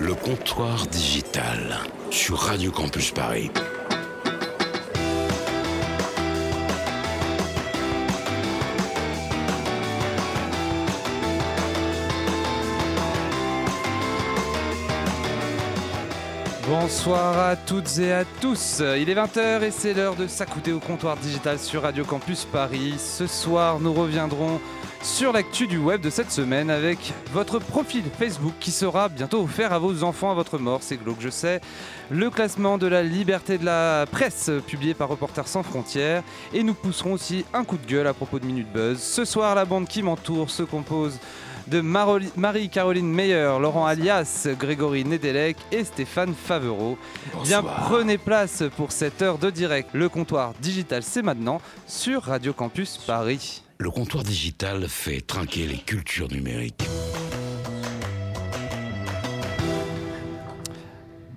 Le comptoir digital sur Radio Campus Paris. Bonsoir à toutes et à tous. Il est 20h et c'est l'heure de s'accouter au comptoir digital sur Radio Campus Paris. Ce soir, nous reviendrons sur l'actu du web de cette semaine avec votre profil Facebook qui sera bientôt offert à vos enfants à votre mort. C'est glauque, je sais. Le classement de la liberté de la presse publié par Reporters sans frontières. Et nous pousserons aussi un coup de gueule à propos de Minute Buzz. Ce soir, la bande qui m'entoure se compose de Marie-Caroline Meyer, Laurent Alias, Grégory Nedelec et Stéphane Favreau. Bien, prenez place pour cette heure de direct. Le comptoir digital, c'est maintenant sur Radio Campus Paris. Le comptoir digital fait trinquer les cultures numériques.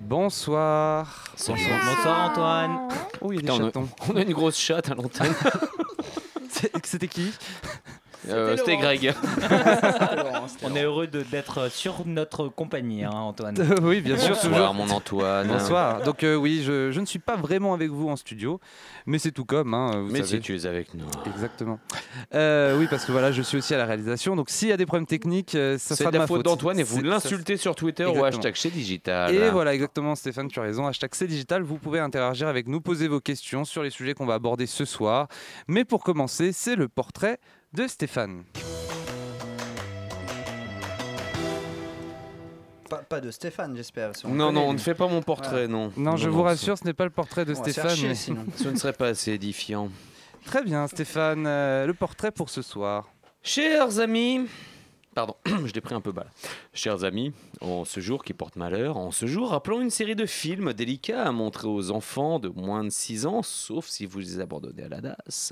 Bonsoir. Bonsoir, bonsoir, Antoine. Oh, il y a des Putain, on, a, chatons. on a une grosse chatte à l'antenne. C'était qui? C'était Greg. On est heureux d'être sur notre compagnie, hein, Antoine. Oui, bien sûr, Bonsoir, toujours. mon Antoine. Bonsoir. Donc euh, oui, je, je ne suis pas vraiment avec vous en studio, mais c'est tout comme, hein, vous Mais savez. si tu es avec nous. Exactement. Euh, oui, parce que voilà, je suis aussi à la réalisation. Donc s'il y a des problèmes techniques, euh, ça sera de de la ma faute d'Antoine et vous l'insultez sur Twitter ou hashtag chez Digital. Et voilà, exactement, Stéphane, tu as raison. Hashtag c'est digital, vous pouvez interagir avec nous, poser vos questions sur les sujets qu'on va aborder ce soir. Mais pour commencer, c'est le portrait de Stéphane. Pas, pas de Stéphane, j'espère. Non, non, on ne fait pas mon portrait, non. Non, je vous rassure, ce n'est pas le portrait de On Stéphane. chier, mais- sinon. Ce ne serait pas assez édifiant. Très bien, Stéphane, euh, le portrait pour ce soir. Chers amis, pardon, je l'ai pris un peu bas. Chers amis, en ce jour qui porte malheur, en ce jour, rappelons une série de films délicats à montrer aux enfants de moins de 6 ans, sauf si vous les abandonnez à la DAS.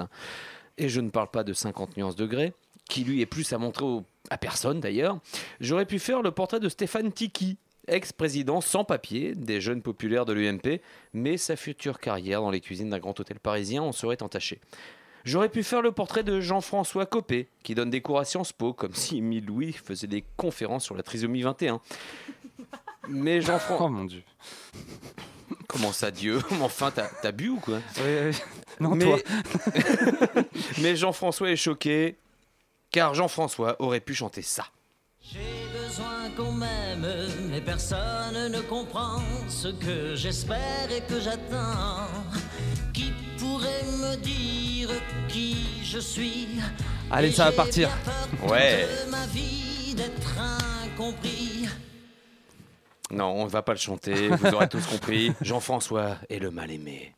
Et je ne parle pas de 50 nuances degrés, qui lui est plus à montrer au- à personne d'ailleurs. J'aurais pu faire le portrait de Stéphane Tiki, ex-président sans papier des jeunes populaires de l'UMP, mais sa future carrière dans les cuisines d'un grand hôtel parisien en serait entachée. J'aurais pu faire le portrait de Jean-François Copé, qui donne des cours à Sciences Po, comme si Émile Louis faisait des conférences sur la trisomie 21. Mais Oh Jean-François... mon dieu. Comment ça, Dieu? Enfin, t'as t'as bu ou quoi? Oui, oui. Non, Mais, toi. Mais Jean-François est choqué, car Jean-François aurait pu chanter ça. J'ai besoin qu'on m'aime, mais personne ne comprend ce que j'espère et que j'attends. Qui pourrait me dire qui je suis? Allez, Et ça va partir. Ouais. de ma vie d'être incompris. Non, on ne va pas le chanter, vous aurez tous compris. Jean-François est le mal-aimé.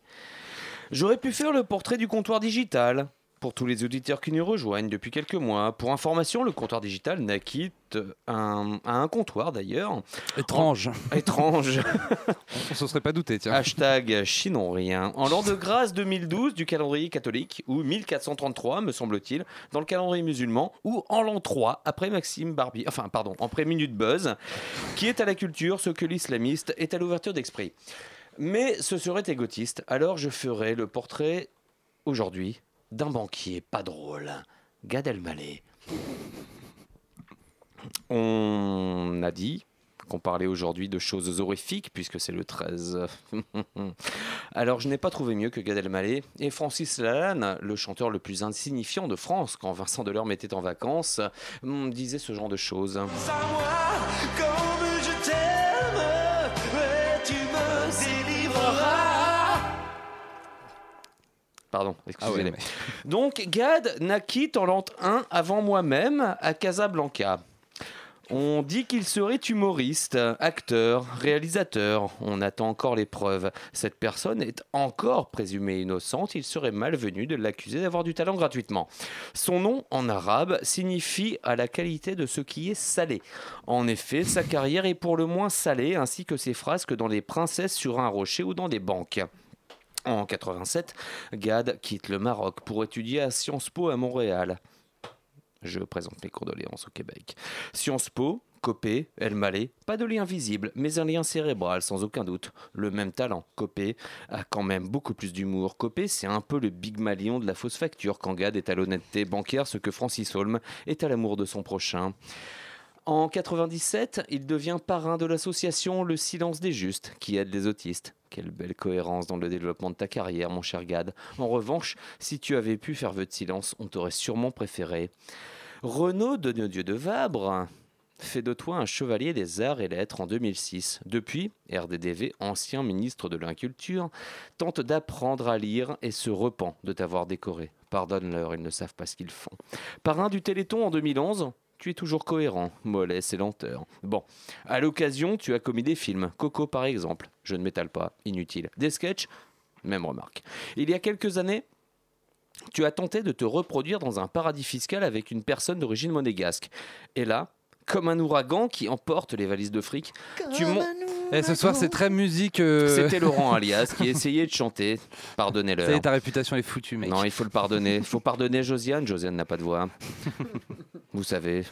J'aurais pu faire le portrait du comptoir digital. Pour tous les auditeurs qui nous rejoignent depuis quelques mois, pour information, le comptoir digital naquit un, à un comptoir d'ailleurs. Étrange. Étrange. On se serait pas douté, tiens. Hashtag chinons rien. En l'an de grâce 2012 du calendrier catholique, ou 1433 me semble-t-il, dans le calendrier musulman, ou en l'an 3, après Maxime Barbie, enfin pardon, après Minute Buzz, qui est à la culture ce que l'islamiste est à l'ouverture d'esprit. Mais ce serait égotiste, alors je ferai le portrait aujourd'hui d'un banquier pas drôle, Gad Elmaleh. On a dit qu'on parlait aujourd'hui de choses horrifiques puisque c'est le 13. Alors je n'ai pas trouvé mieux que Gad Elmaleh et Francis Lalanne, le chanteur le plus insignifiant de France quand Vincent Delorme était en vacances, hum, disait ce genre de choses. Pardon, excusez-moi. ouais, Donc Gad naquit en l'an 1 avant moi-même à Casablanca. On dit qu'il serait humoriste, acteur, réalisateur. On attend encore les preuves. Cette personne est encore présumée innocente. Il serait malvenu de l'accuser d'avoir du talent gratuitement. Son nom en arabe signifie à la qualité de ce qui est salé. En effet, sa carrière est pour le moins salée, ainsi que ses frasques dans Les Princesses sur un rocher ou dans des banques. En 87, Gad quitte le Maroc pour étudier à Sciences Po à Montréal. Je présente mes condoléances au Québec. Sciences Po, Copé, El Malé, pas de lien visible, mais un lien cérébral sans aucun doute. Le même talent, Copé a quand même beaucoup plus d'humour. Copé, c'est un peu le big malion de la fausse facture quand Gad est à l'honnêteté bancaire, ce que Francis Holm est à l'amour de son prochain. En 97, il devient parrain de l'association Le Silence des Justes, qui aide les autistes. Quelle belle cohérence dans le développement de ta carrière, mon cher Gad. En revanche, si tu avais pu faire vœu de silence, on t'aurait sûrement préféré. Renaud Dieu de Vabre fait de toi un chevalier des arts et lettres en 2006. Depuis, RDDV, ancien ministre de l'Inculture, tente d'apprendre à lire et se repent de t'avoir décoré. Pardonne-leur, ils ne savent pas ce qu'ils font. Parrain du Téléthon en 2011, tu es toujours cohérent, mollesse et lenteur. Bon, à l'occasion, tu as commis des films, Coco par exemple, je ne m'étale pas, inutile. Des sketchs, même remarque. Il y a quelques années, tu as tenté de te reproduire dans un paradis fiscal avec une personne d'origine monégasque. Et là, comme un ouragan qui emporte les valises de fric, tu mon- Et ce soir, c'est très musique. euh, C'était Laurent Alias qui essayait de chanter. Ça y Pardonnez-leur. est, ta réputation est foutue, mec. Non, il faut le pardonner. Il faut pardonner Josiane. Josiane n'a pas de voix. Vous savez,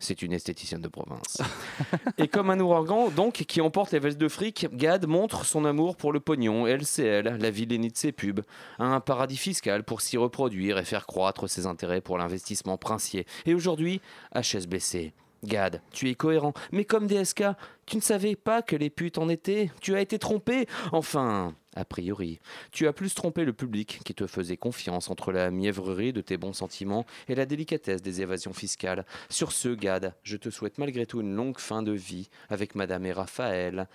c'est une esthéticienne de province. Et comme un ouragan, donc, qui emporte les valises de fric, Gad montre son amour pour le pognon, LCL, la vilainie de ses pubs, un paradis fiscal pour s'y reproduire et faire croître ses intérêts pour l'investissement princier. Et aujourd'hui, HSBC. Gad, tu es cohérent, mais comme DSK, tu ne savais pas que les putes en étaient. Tu as été trompé. Enfin, a priori. Tu as plus trompé le public qui te faisait confiance entre la mièvrerie de tes bons sentiments et la délicatesse des évasions fiscales. Sur ce, Gad, je te souhaite malgré tout une longue fin de vie avec Madame et Raphaël.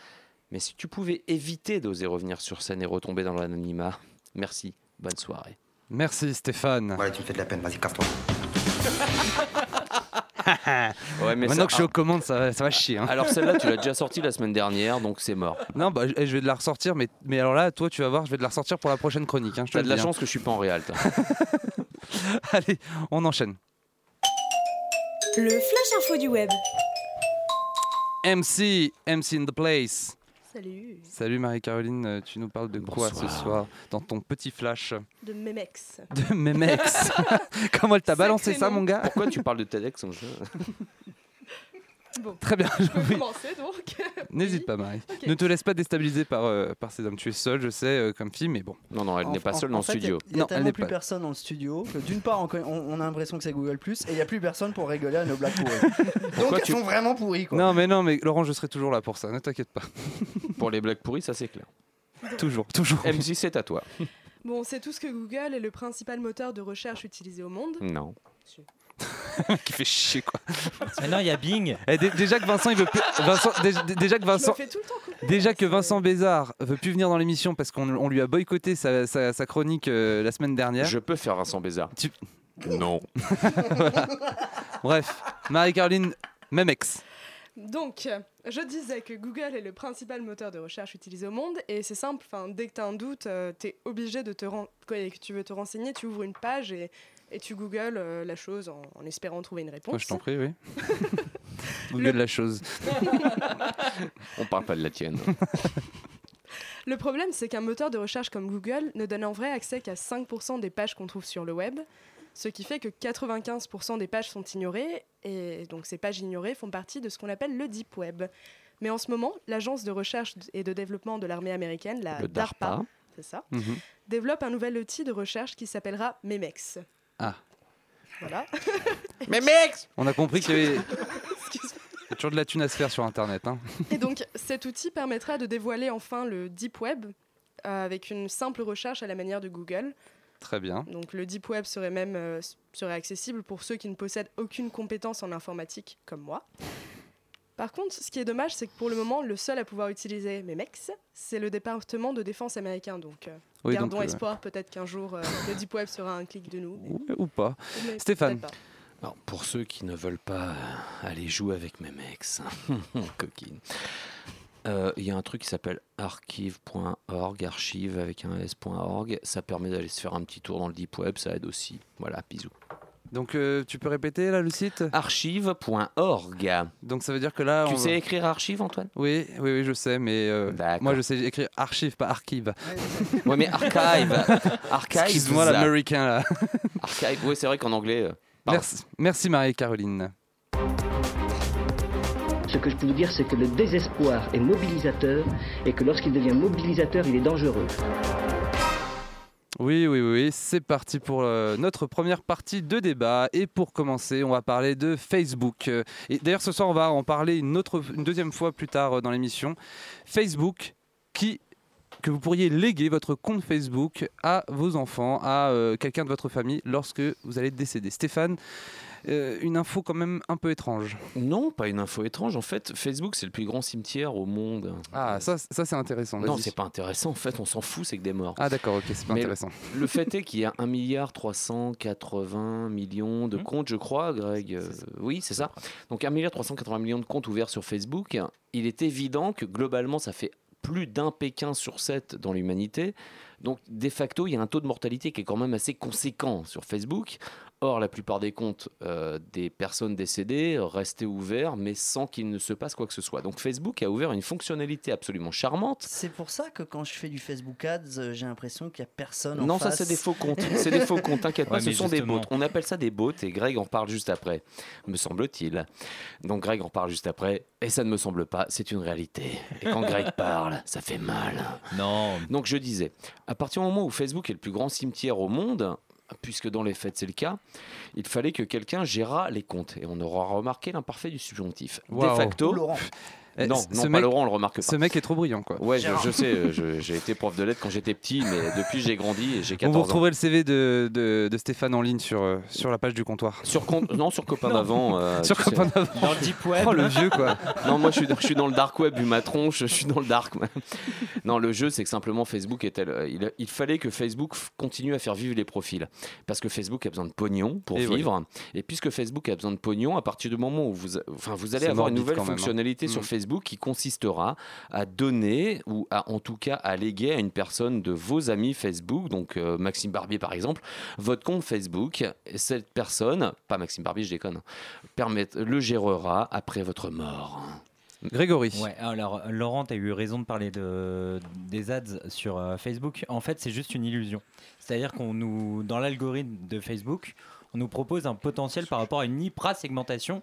Mais si tu pouvais éviter d'oser revenir sur scène et retomber dans l'anonymat, merci, bonne soirée. Merci, Stéphane. Ouais, tu me fais de la peine, vas-y, casse-toi. Ouais, mais Maintenant ça- que je suis aux commandes, ça, va- ça va chier. hein. Alors celle-là, tu l'as déjà sortie la semaine dernière, donc c'est mort. Non, bah, je je vais de la ressortir, mais, mais alors là, toi, tu vas voir, je vais de la ressortir pour la prochaine chronique. hein, T'as de la hein. chance que je suis pas en réal. toi. Allez, on enchaîne. Le flash info du web. MC, MC in the place. Salut. Salut Marie-Caroline, euh, tu nous parles de quoi ce soir dans ton petit flash De Memex. de Memex. Comment elle t'a balancé ça, mon gars? Pourquoi tu parles de TEDx comme ça Bon, Très bien, je peux commencer donc. N'hésite pas, Marie. Ne te laisse pas déstabiliser par, euh, par ces hommes. Tu es seule, je sais, euh, comme fille, mais bon. Non, non, elle n'est pas seule en dans le studio. Il y a, Non, elle tellement n'est plus pas. personne dans le studio que d'une part on, conna- on- on a l'impression que c'est Google Plus et il n'y a plus personne pour rigoler à nos blagues pourries. Donc elles tu- sont vraiment pourries quoi. Non, mais non, mais Laurent, je serai toujours là pour ça. Ne t'inquiète pas. Pour les blagues pourries, ça c'est clair. toujours, toujours. MC, c'est à toi. Bon, on sait tous que Google est le principal moteur de recherche utilisé au monde. Non. Qui fait chier, quoi. Maintenant, il y a Bing. Eh, dé- déjà que Vincent, il veut plus. Vincent, dé- dé- déjà que Vincent. tout le temps couper. Déjà que Vincent Bézard veut plus venir dans l'émission parce qu'on on lui a boycotté sa, sa- sa chronique euh, la semaine dernière. Je peux faire Vincent Bézard. Tu- Non. Bref, Marie-Caroline, même ex. Donc, je disais que Google est le principal moteur de recherche utilisé au monde et c'est simple, enfin, dès que tu as un doute, tu es obligé de te ren- quoi, et que tu veux te renseigner, tu ouvres une page et, et tu googles euh, la chose en, en espérant trouver une réponse. Moi, je t'en prie, oui. Google la chose. On parle pas de la tienne. Le problème, c'est qu'un moteur de recherche comme Google ne donne en vrai accès qu'à 5% des pages qu'on trouve sur le web, ce qui fait que 95% des pages sont ignorées, et donc ces pages ignorées font partie de ce qu'on appelle le Deep Web. Mais en ce moment, l'agence de recherche et de développement de l'armée américaine, la Le DARPA. c'est ça, Mhm. développe un nouvel outil de recherche qui s'appellera Memex. Ah. Voilà. Mais mec On a compris qu'il y avait Excuse-moi. il y a toujours de la thune à se faire sur Internet. hein. Et donc, cet outil permettra de dévoiler enfin le Deep Web euh, avec une simple recherche à la manière de Google. Très bien. Donc, le Deep Web serait même euh, serait accessible pour ceux qui ne possèdent aucune compétence en informatique, comme moi. Par contre, ce qui est dommage, c'est que pour le moment, le seul à pouvoir utiliser Memex, c'est le département de défense américain. Donc, euh, Oui, gardons donc, euh, espoir, peut-être qu'un jour, euh, le Deep Web sera un clic de nous. mais- ou, ou pas. mais Stéphane. peut-être pas. Alors, pour ceux qui ne veulent pas aller jouer avec mes mecs, coquine, euh, il y a un truc qui s'appelle archive.org, archive avec un s.org. Ça permet d'aller se faire un petit tour dans le deep web, ça aide aussi. Voilà, bisous. Donc, euh, tu peux répéter là le site? Archive.org. Donc, ça veut dire que là. Tu on sais écrire archive, Antoine? Oui, oui, oui, je sais, mais euh, moi je sais écrire archive, pas archive. Ouais, mais archive. archive. Excuse-moi l'américain là. Archive. Oui, c'est vrai qu'en anglais. euh. Merci, merci Marie-Caroline. Ce que je peux vous dire, c'est que le désespoir est mobilisateur et que lorsqu'il devient mobilisateur, il est dangereux. Oui, oui, oui, c'est parti pour euh, notre première partie de débat. Et pour commencer, on va parler de Facebook. Euh, Et d'ailleurs, ce soir, on va en parler une, deuxième fois plus tard euh, dans l'émission. Facebook, qui que vous pourriez léguer votre compte Facebook à vos enfants, à quelqu'un de votre famille lorsque vous allez décéder. Stéphane, euh, une info quand même un peu étrange. Non, pas une info étrange. En fait, Facebook, c'est le plus grand cimetière au monde. Ah, ça, ça c'est intéressant. non, c'est pas intéressant. En fait, on s'en fout, c'est que des morts. Ah d'accord, ok, c'est pas Mais intéressant. Le fait est qu'il y a 1 milliard 380 millions de Mhm. comptes, je crois, Greg. Euh, oui, c'est ça. Donc 1 milliard 380 millions de comptes ouverts sur Facebook. Il est évident que globalement, ça fait plus d'un Pékin sur 7 dans l'humanité. Donc, de facto, il y a un taux de mortalité qui est quand même assez conséquent sur Facebook. Or, la plupart des comptes euh, des personnes décédées restaient ouverts, mais sans qu'il ne se passe quoi que ce soit. Donc, Facebook a ouvert une fonctionnalité absolument charmante. C'est pour ça que quand je fais du Facebook Ads, euh, j'ai l'impression qu'il n'y a personne en Non, ça face. c'est des faux comptes. C'est des faux comptes, t'inquiète pas, ce sont des bots. On appelle ça des bots et Greg en parle juste après, me semble-t-il. Donc Greg en parle juste après et ça ne me semble pas, c'est une réalité. Et quand Greg parle, ça fait mal. Non, Donc je disais, à partir du moment où Facebook est le plus grand cimetière au monde, puisque dans les faits c'est le cas, il fallait que quelqu'un gérât les comptes. Et on aura remarqué l'imparfait du subjonctif. De facto, Laurent. Eh, non, ce non, pas mec- Laurent, on le remarque pas. Ce mec est trop brillant, quoi. Ouais, je, sais, euh, j'ai été prof de lettres quand j'étais petit, mais depuis j'ai grandi et j'ai On 14 vous ans. retrouverez le CV de, de- de Stéphane en ligne sur, euh, sur la page du comptoir. Sur compte, non, sur copain d'avant. euh, sur. Copain d'Avant. dans le deep web. Oh le vieux quoi. Non, moi je suis, je suis dans le dark web, vu ma tronche, je suis dans le dark. Non, le jeu, c'est que simplement Facebook est tel. Il, il fallait que Facebook continue à faire vivre les profils. Parce que Facebook a besoin de pognon pour Et oui. vivre. Et puisque Facebook a besoin de pognon, à partir du moment où vous, a- enfin, vous allez avoir une nouvelle hein. fonctionnalité Mm. sur Facebook qui consistera à donner, ou à, en tout cas à léguer à une personne de vos amis Facebook, donc euh, Maxime Barbier par exemple, votre compte Facebook. Et cette personne, pas Maxime Barbier, je déconne, permet, le gérera après votre mort. Grégory. Ouais, alors Laurent, tu as eu raison de parler de, des ads sur euh, Facebook. En fait, c'est juste une illusion. C'est-à-dire qu'on nous, dans l'algorithme de Facebook, on nous propose un potentiel par rapport à une hyper-segmentation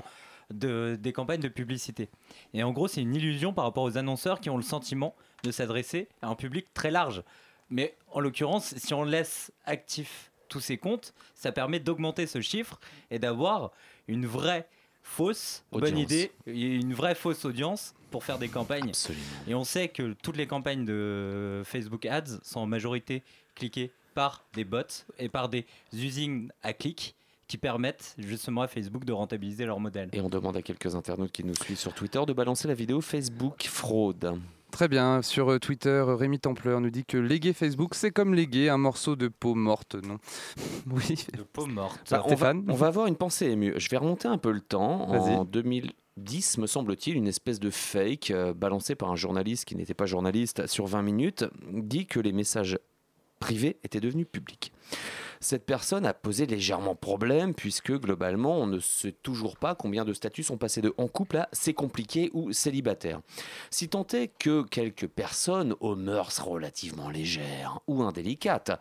de, des campagnes de publicité. Et en gros, c'est une illusion par rapport aux annonceurs qui ont le sentiment de s'adresser à un public très large. Mais en l'occurrence, si on laisse actifs tous ces comptes, ça permet d'augmenter ce chiffre et d'avoir une vraie fausse bonne Audience. idée, et une vraie fausse audience pour faire des campagnes. Absolument. Et on sait que toutes les campagnes de Facebook Ads sont en majorité cliquées par des bots et par des usines à clics qui permettent justement à Facebook de rentabiliser leur modèle. Et on demande à quelques internautes qui nous suivent sur Twitter de balancer la vidéo Facebook fraude. Très bien. Sur euh, Twitter, Rémi Templeur nous dit que léguer Facebook, c'est comme léguer un morceau de peau morte. Non? oui. De peau morte. Bah, on, va, Stéphane? on va avoir une pensée émue. Je vais remonter un peu le temps. En 2010, me semble-t-il, une espèce de fake euh, balancé par un journaliste qui n'était pas journaliste sur 20 minutes dit que les messages privés étaient devenus publics. Cette personne a posé légèrement problème puisque globalement on ne sait toujours pas combien de statuts sont passés de en couple à c'est compliqué ou célibataire. Si tant est que quelques personnes aux mœurs relativement légères ou indélicates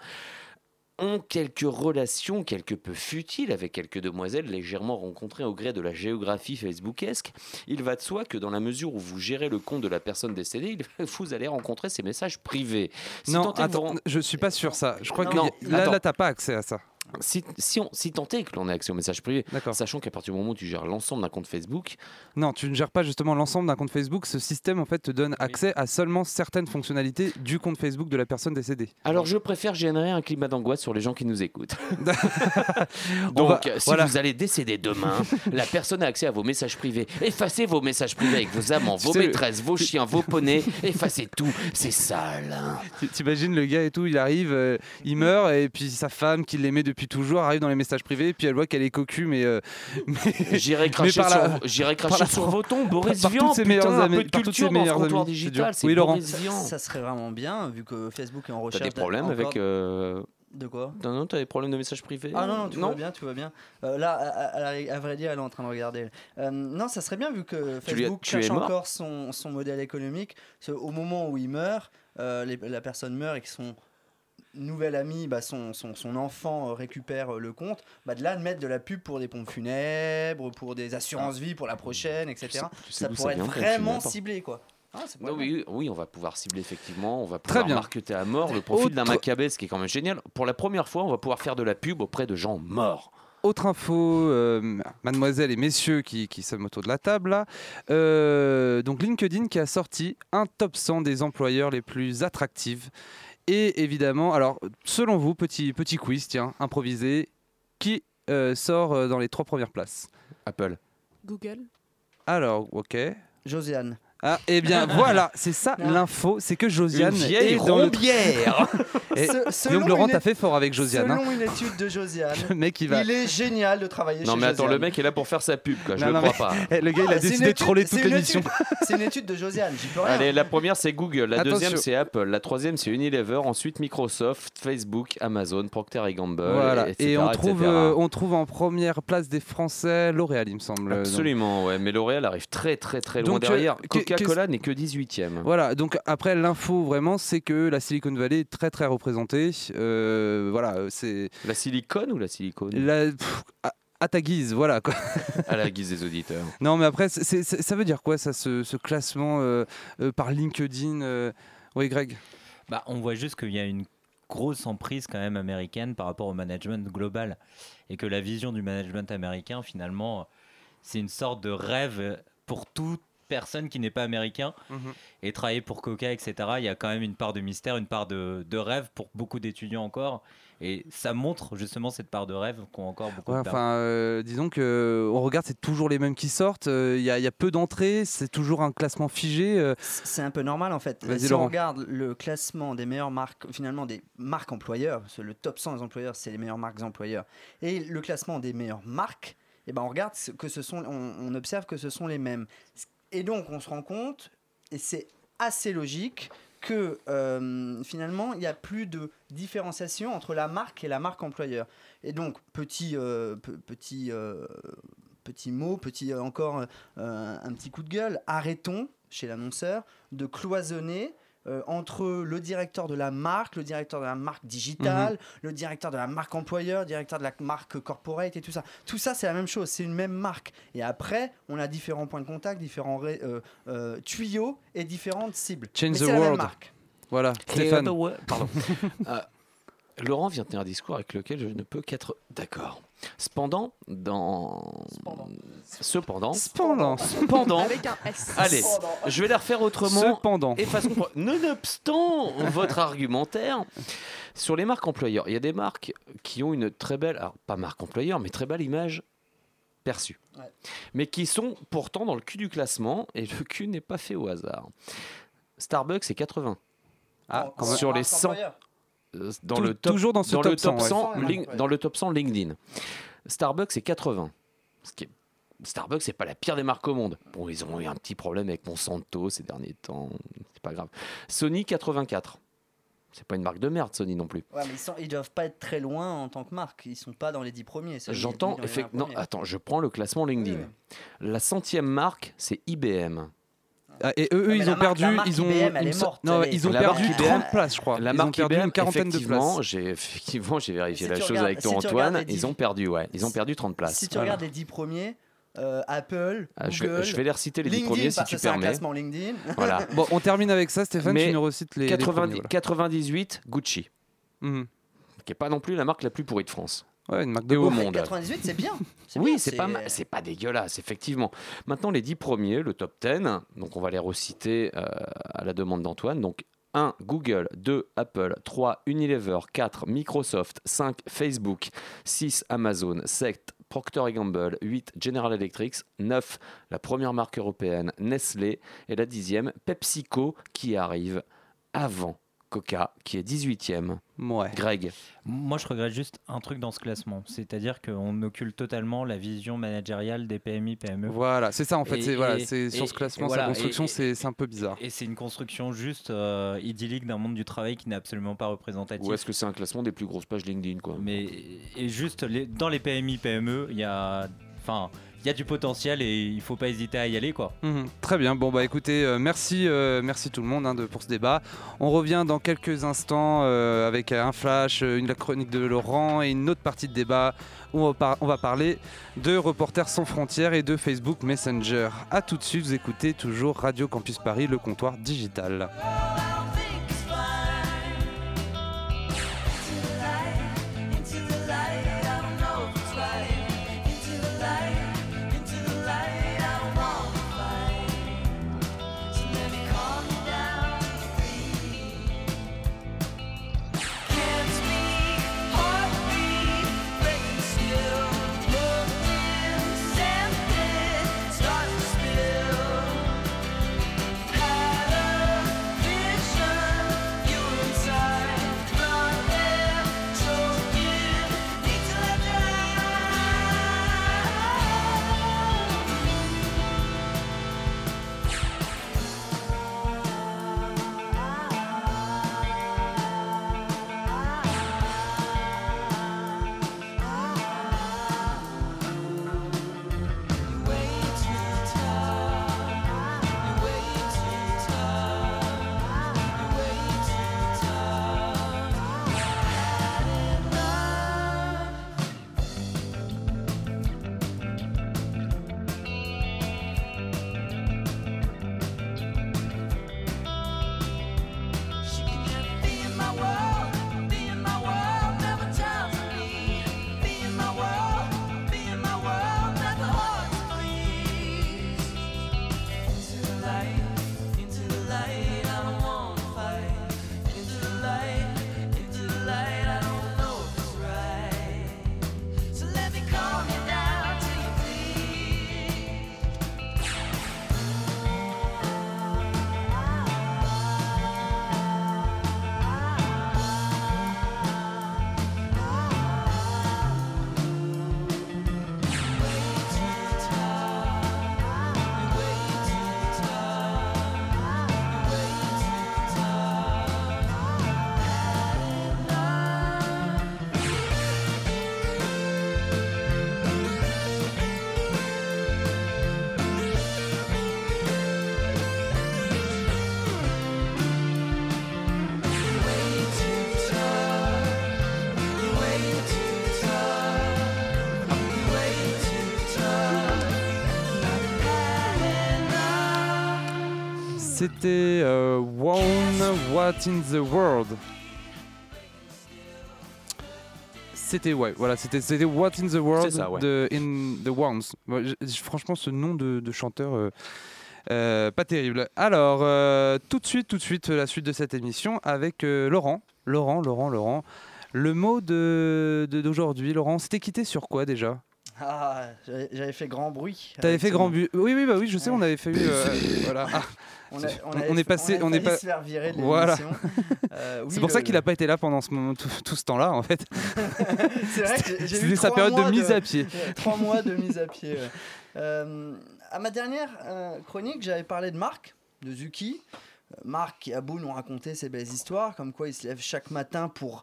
ont quelques relations quelque peu futiles avec quelques demoiselles légèrement rencontrées au gré de la géographie facebookesque, il va de soi que dans la mesure où vous gérez le compte de la personne décédée, il- vous allez rencontrer ces messages privés. Si non, vous attends, ren- je suis pas sûr ça. Je crois Non, que non, y a- là, là, t'as pas accès à ça. Si, si, on, si tant est que l'on ait accès aux messages privés, sachant qu'à partir du moment où tu gères l'ensemble d'un compte Facebook, Non, tu ne gères pas justement l'ensemble d'un compte Facebook. Ce système en fait te donne accès à seulement certaines fonctionnalités du compte Facebook de la personne décédée. alors je préfère générer un climat d'angoisse sur les gens qui nous écoutent. On Donc, va- si voilà. vous allez décéder demain, la personne a accès à vos messages privés. Effacez vos messages privés avec vos amants, Tu vos sais, maîtresses, vos chiens, vos poneys. Effacez tout. C'est sale. hein. T'imagines le gars et tout, il arrive, euh, il meurt et puis sa femme qui l'aimait depuis toujours arrive dans les messages privés puis elle voit qu'elle est cocu mais, euh, mais- J'irai cracher, par la- sur, j'irai par cracher la- sur vos tombes, Boris par Vian. toutes ses putain, meilleures un amies- peu de par toutes ses culture dans amies, c'est digital. dur. C'est Oui, Laurent. Boris Ça, Vian. ça serait vraiment bien vu que Facebook est en T'as recherche. des problèmes avec. euh, De quoi? Non, non, t'as des problèmes de messages privés? Ah non, non, tout va bien, tout va bien. Euh, là, à, à- à vrai dire, elle est en train de regarder. Euh, non, ça serait bien vu que Tu lui as- Facebook tu cherche encore son, son modèle économique. Au moment où il meurt, euh, les- la personne meurt et que son nouvel ami, bah, son, son, son enfant euh, récupère euh, le compte, bah, de là de mettre de la pub pour des pompes funèbres, pour des assurances vie pour la prochaine, etc. sais- tu sais ça pourrait être vraiment ciblé, quoi. Ah, Non, oui, oui, on va pouvoir cibler effectivement, on va Très pouvoir bien. marketer à mort le profil d'un Autre- Maccabée, ce qui est quand même génial. Pour la première fois, on va pouvoir faire de la pub auprès de gens morts. Autre info, euh, mademoiselle et messieurs qui, qui sommes autour de la table là. Euh, donc LinkedIn qui a sorti un top 100 des employeurs les plus attractifs. Et évidemment, alors selon vous, petit, petit quiz, tiens, improvisé, qui euh, sort euh, dans les trois premières places? Apple. Google. Alors, ok. Josiane. Ah, eh bien voilà, c'est ça l'info, c'est que Josiane Une vieille est dans le... rombière Et- Se- donc Laurent, une t'as fait fort avec Josiane. hein. Selon une étude de Josiane, Le mec, il va... il est génial de travailler Non chez mais attends, Josiane. le mec est là pour faire sa pub, quoi. Je le non, crois pas. Eh, le gars, il a Ah, c'est décidé une de étude- troller toute l'émission. étude- C'est une étude de Josiane, j'y peux rien. Allez, la première c'est Google, la Attention. deuxième c'est Apple, la troisième c'est Unilever, ensuite Microsoft, Facebook, Amazon, Procter Gamble, Voilà. etc., Et on trouve, etc.. euh, on trouve en première place des Français L'Oréal, il me semble. Donc, Absolument, ouais. Mais L'Oréal arrive très très très loin euh, derrière. Coca-Cola n'est que 18ème. Voilà, donc après l'info vraiment, c'est que la Silicon Valley est très très représentée. Euh, voilà, c'est La silicone ou la silicone? La, pff, à, à ta guise, voilà quoi. À la guise des auditeurs. Non, mais après, ça veut dire quoi ça, ce, ce classement euh, euh, par LinkedIn euh, Oui, Greg? Bah, on voit juste qu'il y a une grosse emprise quand même américaine par rapport au management global et que la vision du management américain finalement c'est une sorte de rêve pour toute personne qui n'est pas américain et travailler pour Coca etc il y a quand même une part de mystère une part de, de rêve pour beaucoup d'étudiants encore et ça montre justement cette part de rêve qu'ont encore beaucoup Ouais, de enfin, euh, disons que euh, on regarde, c'est toujours les mêmes qui sortent. euh, Il y, a- il y a peu d'entrées, c'est toujours un classement figé. euh, C'est un peu normal en fait. Si Laurent. on regarde le classement des meilleures marques, finalement des marques employeurs, parce que le top 100 des employeurs, c'est les meilleures marques employeurs, et le classement des meilleures marques, et ben on regarde que ce sont, on, on observe que ce sont les mêmes. Et donc on se rend compte, et c'est assez logique, que euh, finalement il n'y a plus de différenciation entre la marque et la marque employeur. Et donc petit, euh, pe- petit, euh, petit mot, petit encore un petit coup de gueule, arrêtons chez l'annonceur de cloisonner euh, entre le directeur de la marque, le directeur de la marque digitale, le directeur de la marque employeur, le directeur de la marque corporate et tout ça. Tout ça, c'est la même chose, c'est une même marque. Et après, on a différents points de contact, différents euh, euh, tuyaux et différentes cibles. Change Mais the c'est la même world. marque. Voilà, Stéphane. Pardon. Euh, Laurent vient de tenir un discours avec lequel je ne peux qu'être d'accord. Cependant, dans. Cependant. Cependant. Cependant. Avec un S. Allez, je vais la refaire autrement. Cependant. Et façon. Nonobstant votre argumentaire, sur les marques employeurs, il y a des marques qui ont une très belle. Alors, pas marque employeur, mais très belle image perçue. Ouais. Mais qui sont pourtant dans le cul du classement, et le cul n'est pas fait au hasard. Starbucks, c'est 80. Ah. Sur les marque 100. employeur. Euh, dans Tou- le top, toujours dans ce dans top le top 100, 100, ouais. Link- dans le top 100 LinkedIn. Starbucks c'est 80. Ce qui est- Starbucks c'est pas la pire des marques au monde. Bon, ils ont eu un petit problème avec Monsanto ces derniers temps, c'est pas grave. Sony 84. C'est pas une marque de merde Sony non plus. Ouais, mais ils, sont, ils doivent pas être très loin en tant que marque. Ils sont pas dans les 10 premiers. ça, J'entends ni dans les effectivement. 20 Non, premiers. attends, je prends le classement LinkedIn. Oui, La centième marque c'est IBM. Ah, et eux, ils ont marque- perdu. ils ont, IBM, morte, non, ils ont La perdu marque 30 IBM, places, je crois. La ils ont marque perdu IBM, une quarantaine de effectivement, places. j'ai effectivement j'ai vérifié Si la chose regardes- avec toi si Antoine. Ils ont perdu, ouais. Ils ont perdu 30 places. Si tu Voilà. regardes les 10 premiers, euh, Apple, Ah, je, Google, vais, je vais les reciter les 10 LinkedIn, premiers si parce tu que c'est un permets. classement LinkedIn. Voilà. Bon, on termine avec ça, Stéphane. Mais tu nous recites les. les 90 premiers, voilà. 98, Gucci, Mhm. qui est pas non plus la marque la plus pourrie de France. Ouais, une marque de au monde. 98, c'est bien. Oui, c'est pas c'est pas dégueulasse, effectivement. Maintenant, les 10 premiers, le top 10, donc on va les reciter euh, à la demande d'Antoine. Donc 1, Google, 2, Apple, 3, Unilever, 4, Microsoft, 5, Facebook, 6, Amazon, 7, Procter Gamble, 8, General Electric, 9, la première marque européenne, Nestlé, et la dixième, PepsiCo, qui arrive avant Coca, qui est 18e. Ouais. Greg, Moi, je regrette juste un truc dans ce classement, c'est-à-dire qu'on occulte totalement la vision managériale des PMI, PME. Voilà, c'est ça en fait. Et- voilà, et- c'est sur ce classement, voilà, sa construction, c'est c'est un peu bizarre. Et c'est une construction juste euh, idyllique d'un monde du travail qui n'est absolument pas représentatif. ou est-ce que c'est un classement des plus grosses pages LinkedIn quoi? Mais et juste les- dans les PMI, PME, il y a, enfin, il y a du potentiel et il faut pas hésiter à y aller quoi. Mhm, très bien. Bon bah écoutez, euh, merci, euh, merci tout le monde hein, pour ce débat. On revient dans quelques instants euh, avec un flash, une la chronique de Laurent et une autre partie de débat où on va, par- on va parler de Reporters sans frontières et de Facebook Messenger. A tout de suite, vous écoutez toujours Radio Campus Paris, le comptoir digital. C'était euh, One What in the World. C'était ouais, voilà, c'était c'était What in the World C'est ça, ouais. de In the Ones. Franchement, ce nom de, de chanteur, euh, euh, pas terrible. Alors, euh, tout de suite, tout de suite, la suite de cette émission avec euh, Laurent, Laurent, Laurent, Laurent. Le mot de de- d'aujourd'hui, Laurent, c'était quitté sur quoi déjà? Ah, j'avais fait grand bruit. T'avais fait grand but. Oui, oui, bah oui, je sais, on avait fait. euh, voilà. Ah, On, a- On- avait- on est passé- on est failli pas- se faire virer de Voilà. Euh, oui, c'est pour le- ça qu'il a pas été là pendant ce moment, tout, tout ce temps-là, en fait. C'est vrai que j'ai- eu sa période de mise à pied. Trois mois de mise à pied. ouais. Euh, à ma dernière euh, chronique, j'avais parlé de Marc, de Zuki. Marc qui a beau nous raconter ses belles histoires, comme quoi il se lève chaque matin pour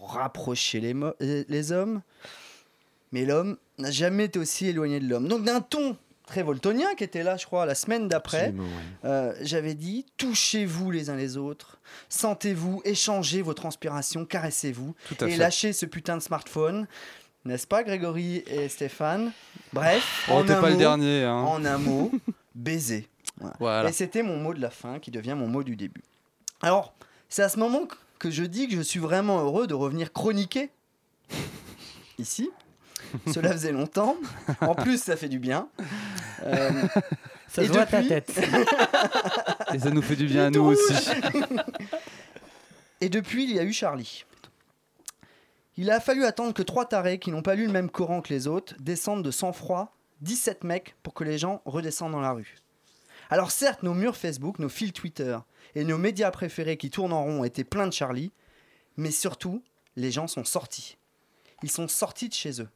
rapprocher les, les hommes. Mais l'homme n'a jamais été aussi éloigné de l'homme. Donc d'un ton voltonien qui était là, je crois, la semaine d'après, euh, j'avais dit touchez-vous les uns les autres, sentez-vous, échangez vos transpirations, caressez-vous et fait. lâchez ce putain de smartphone. N'est-ce pas, Grégory et Stéphane? Bref, Oh, en, t'es un pas le mot, dernier. Hein. en un mot, baiser. Voilà. Voilà. Et c'était mon mot de la fin qui devient mon mot du début. Alors, c'est à ce moment que je dis que je suis vraiment heureux de revenir chroniquer ici. Cela faisait longtemps. En plus, ça fait du bien. Euh, Ça Et se voit ta tête. Et ça nous fait du bien à nous aussi. Et depuis, il y a eu Charlie. Il a fallu attendre que trois tarés qui n'ont pas lu le même Coran que les autres descendent de sang-froid 17 mecs pour que les gens redescendent dans la rue. Alors certes, nos murs Facebook, nos fils Twitter et nos médias préférés qui tournent en rond étaient pleins de Charlie, mais surtout, les gens sont sortis. Ils sont sortis de chez eux.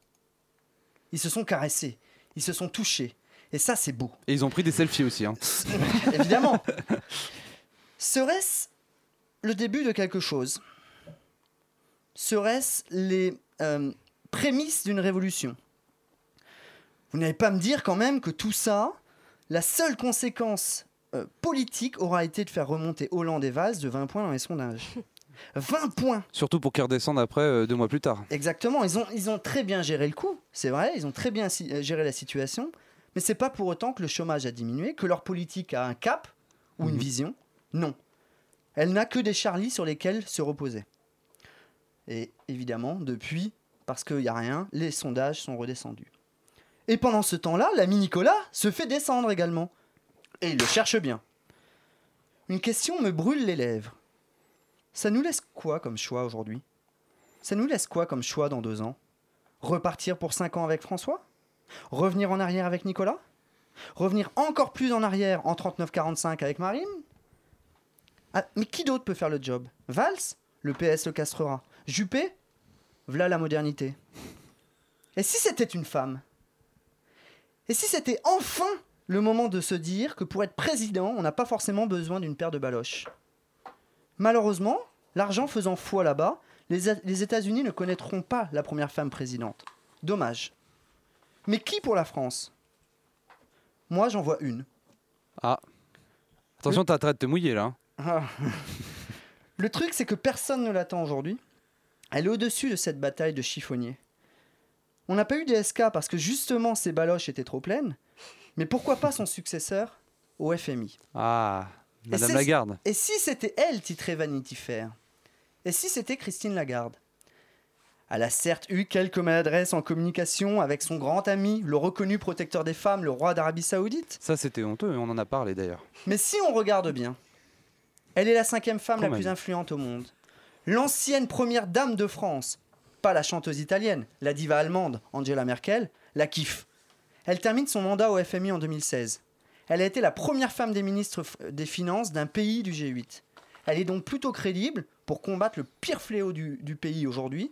Ils se sont caressés, ils se sont touchés. Et ça, c'est beau. Et ils ont pris des selfies aussi. Hein. Évidemment. Serait-ce le début de quelque chose? Serait-ce les euh, prémices d'une révolution? Vous n'allez pas me dire quand même que tout ça, la seule conséquence euh, politique aura été de faire remonter Hollande et Valls de 20 points dans les sondages. 20 points Surtout pour qu'ils redescendent après euh, deux mois plus tard. Exactement, ils ont, ils ont très bien géré le coup, c'est vrai, ils ont très bien si- géré la situation, mais c'est pas pour autant que le chômage a diminué, que leur politique a un cap ou une Mhm. vision. Non. Elle n'a que des charlies sur lesquels se reposer. Et évidemment, depuis, parce qu'il n'y a rien, les sondages sont redescendus. Et pendant ce temps-là, l'ami Nicolas se fait descendre également. Et il le cherche bien. Une question me brûle les lèvres. Ça nous laisse quoi comme choix aujourd'hui? Ça nous laisse quoi comme choix dans deux ans? Repartir pour cinq ans avec François? Revenir en arrière avec Nicolas Revenir encore plus en arrière en 39-45 avec Marine Ah, Mais qui d'autre peut faire le job? Valls? Le PS le castrera. Juppé? V'là la modernité. Et si c'était une femme? Et si c'était enfin le moment de se dire que pour être président, on n'a pas forcément besoin d'une paire de baloches? Malheureusement, l'argent faisant foi là-bas, les, États-Unis ne connaîtront pas la première femme présidente. Dommage. Mais qui pour la France? Moi, j'en vois une. Attention, t'as intérêt de te mouiller là. hein. Ah. Le truc, c'est que personne ne l'attend aujourd'hui. Elle est au-dessus de cette bataille de chiffonnier. On n'a pas eu DSK parce que justement ses baloches étaient trop pleines. Mais pourquoi pas son successeur au FMI Ah, Madame c'est- Lagarde. Et si c'était elle titrée Vanity Fair? Et si c'était Christine Lagarde? Elle a certes eu quelques maladresses en communication avec son grand ami, le reconnu protecteur des femmes, le roi d'Arabie Saoudite. Ça, c'était honteux, on en a parlé d'ailleurs. Mais si on regarde bien, elle est la cinquième femme Quand la même. plus influente au monde. L'ancienne première dame de France, pas la chanteuse italienne, la diva allemande, Angela Merkel, la kiffe. Elle termine son mandat au FMI en 2016. Elle a été la première femme des ministres des Finances d'un pays du G8. Elle est donc plutôt crédible pour combattre le pire fléau du, du pays aujourd'hui,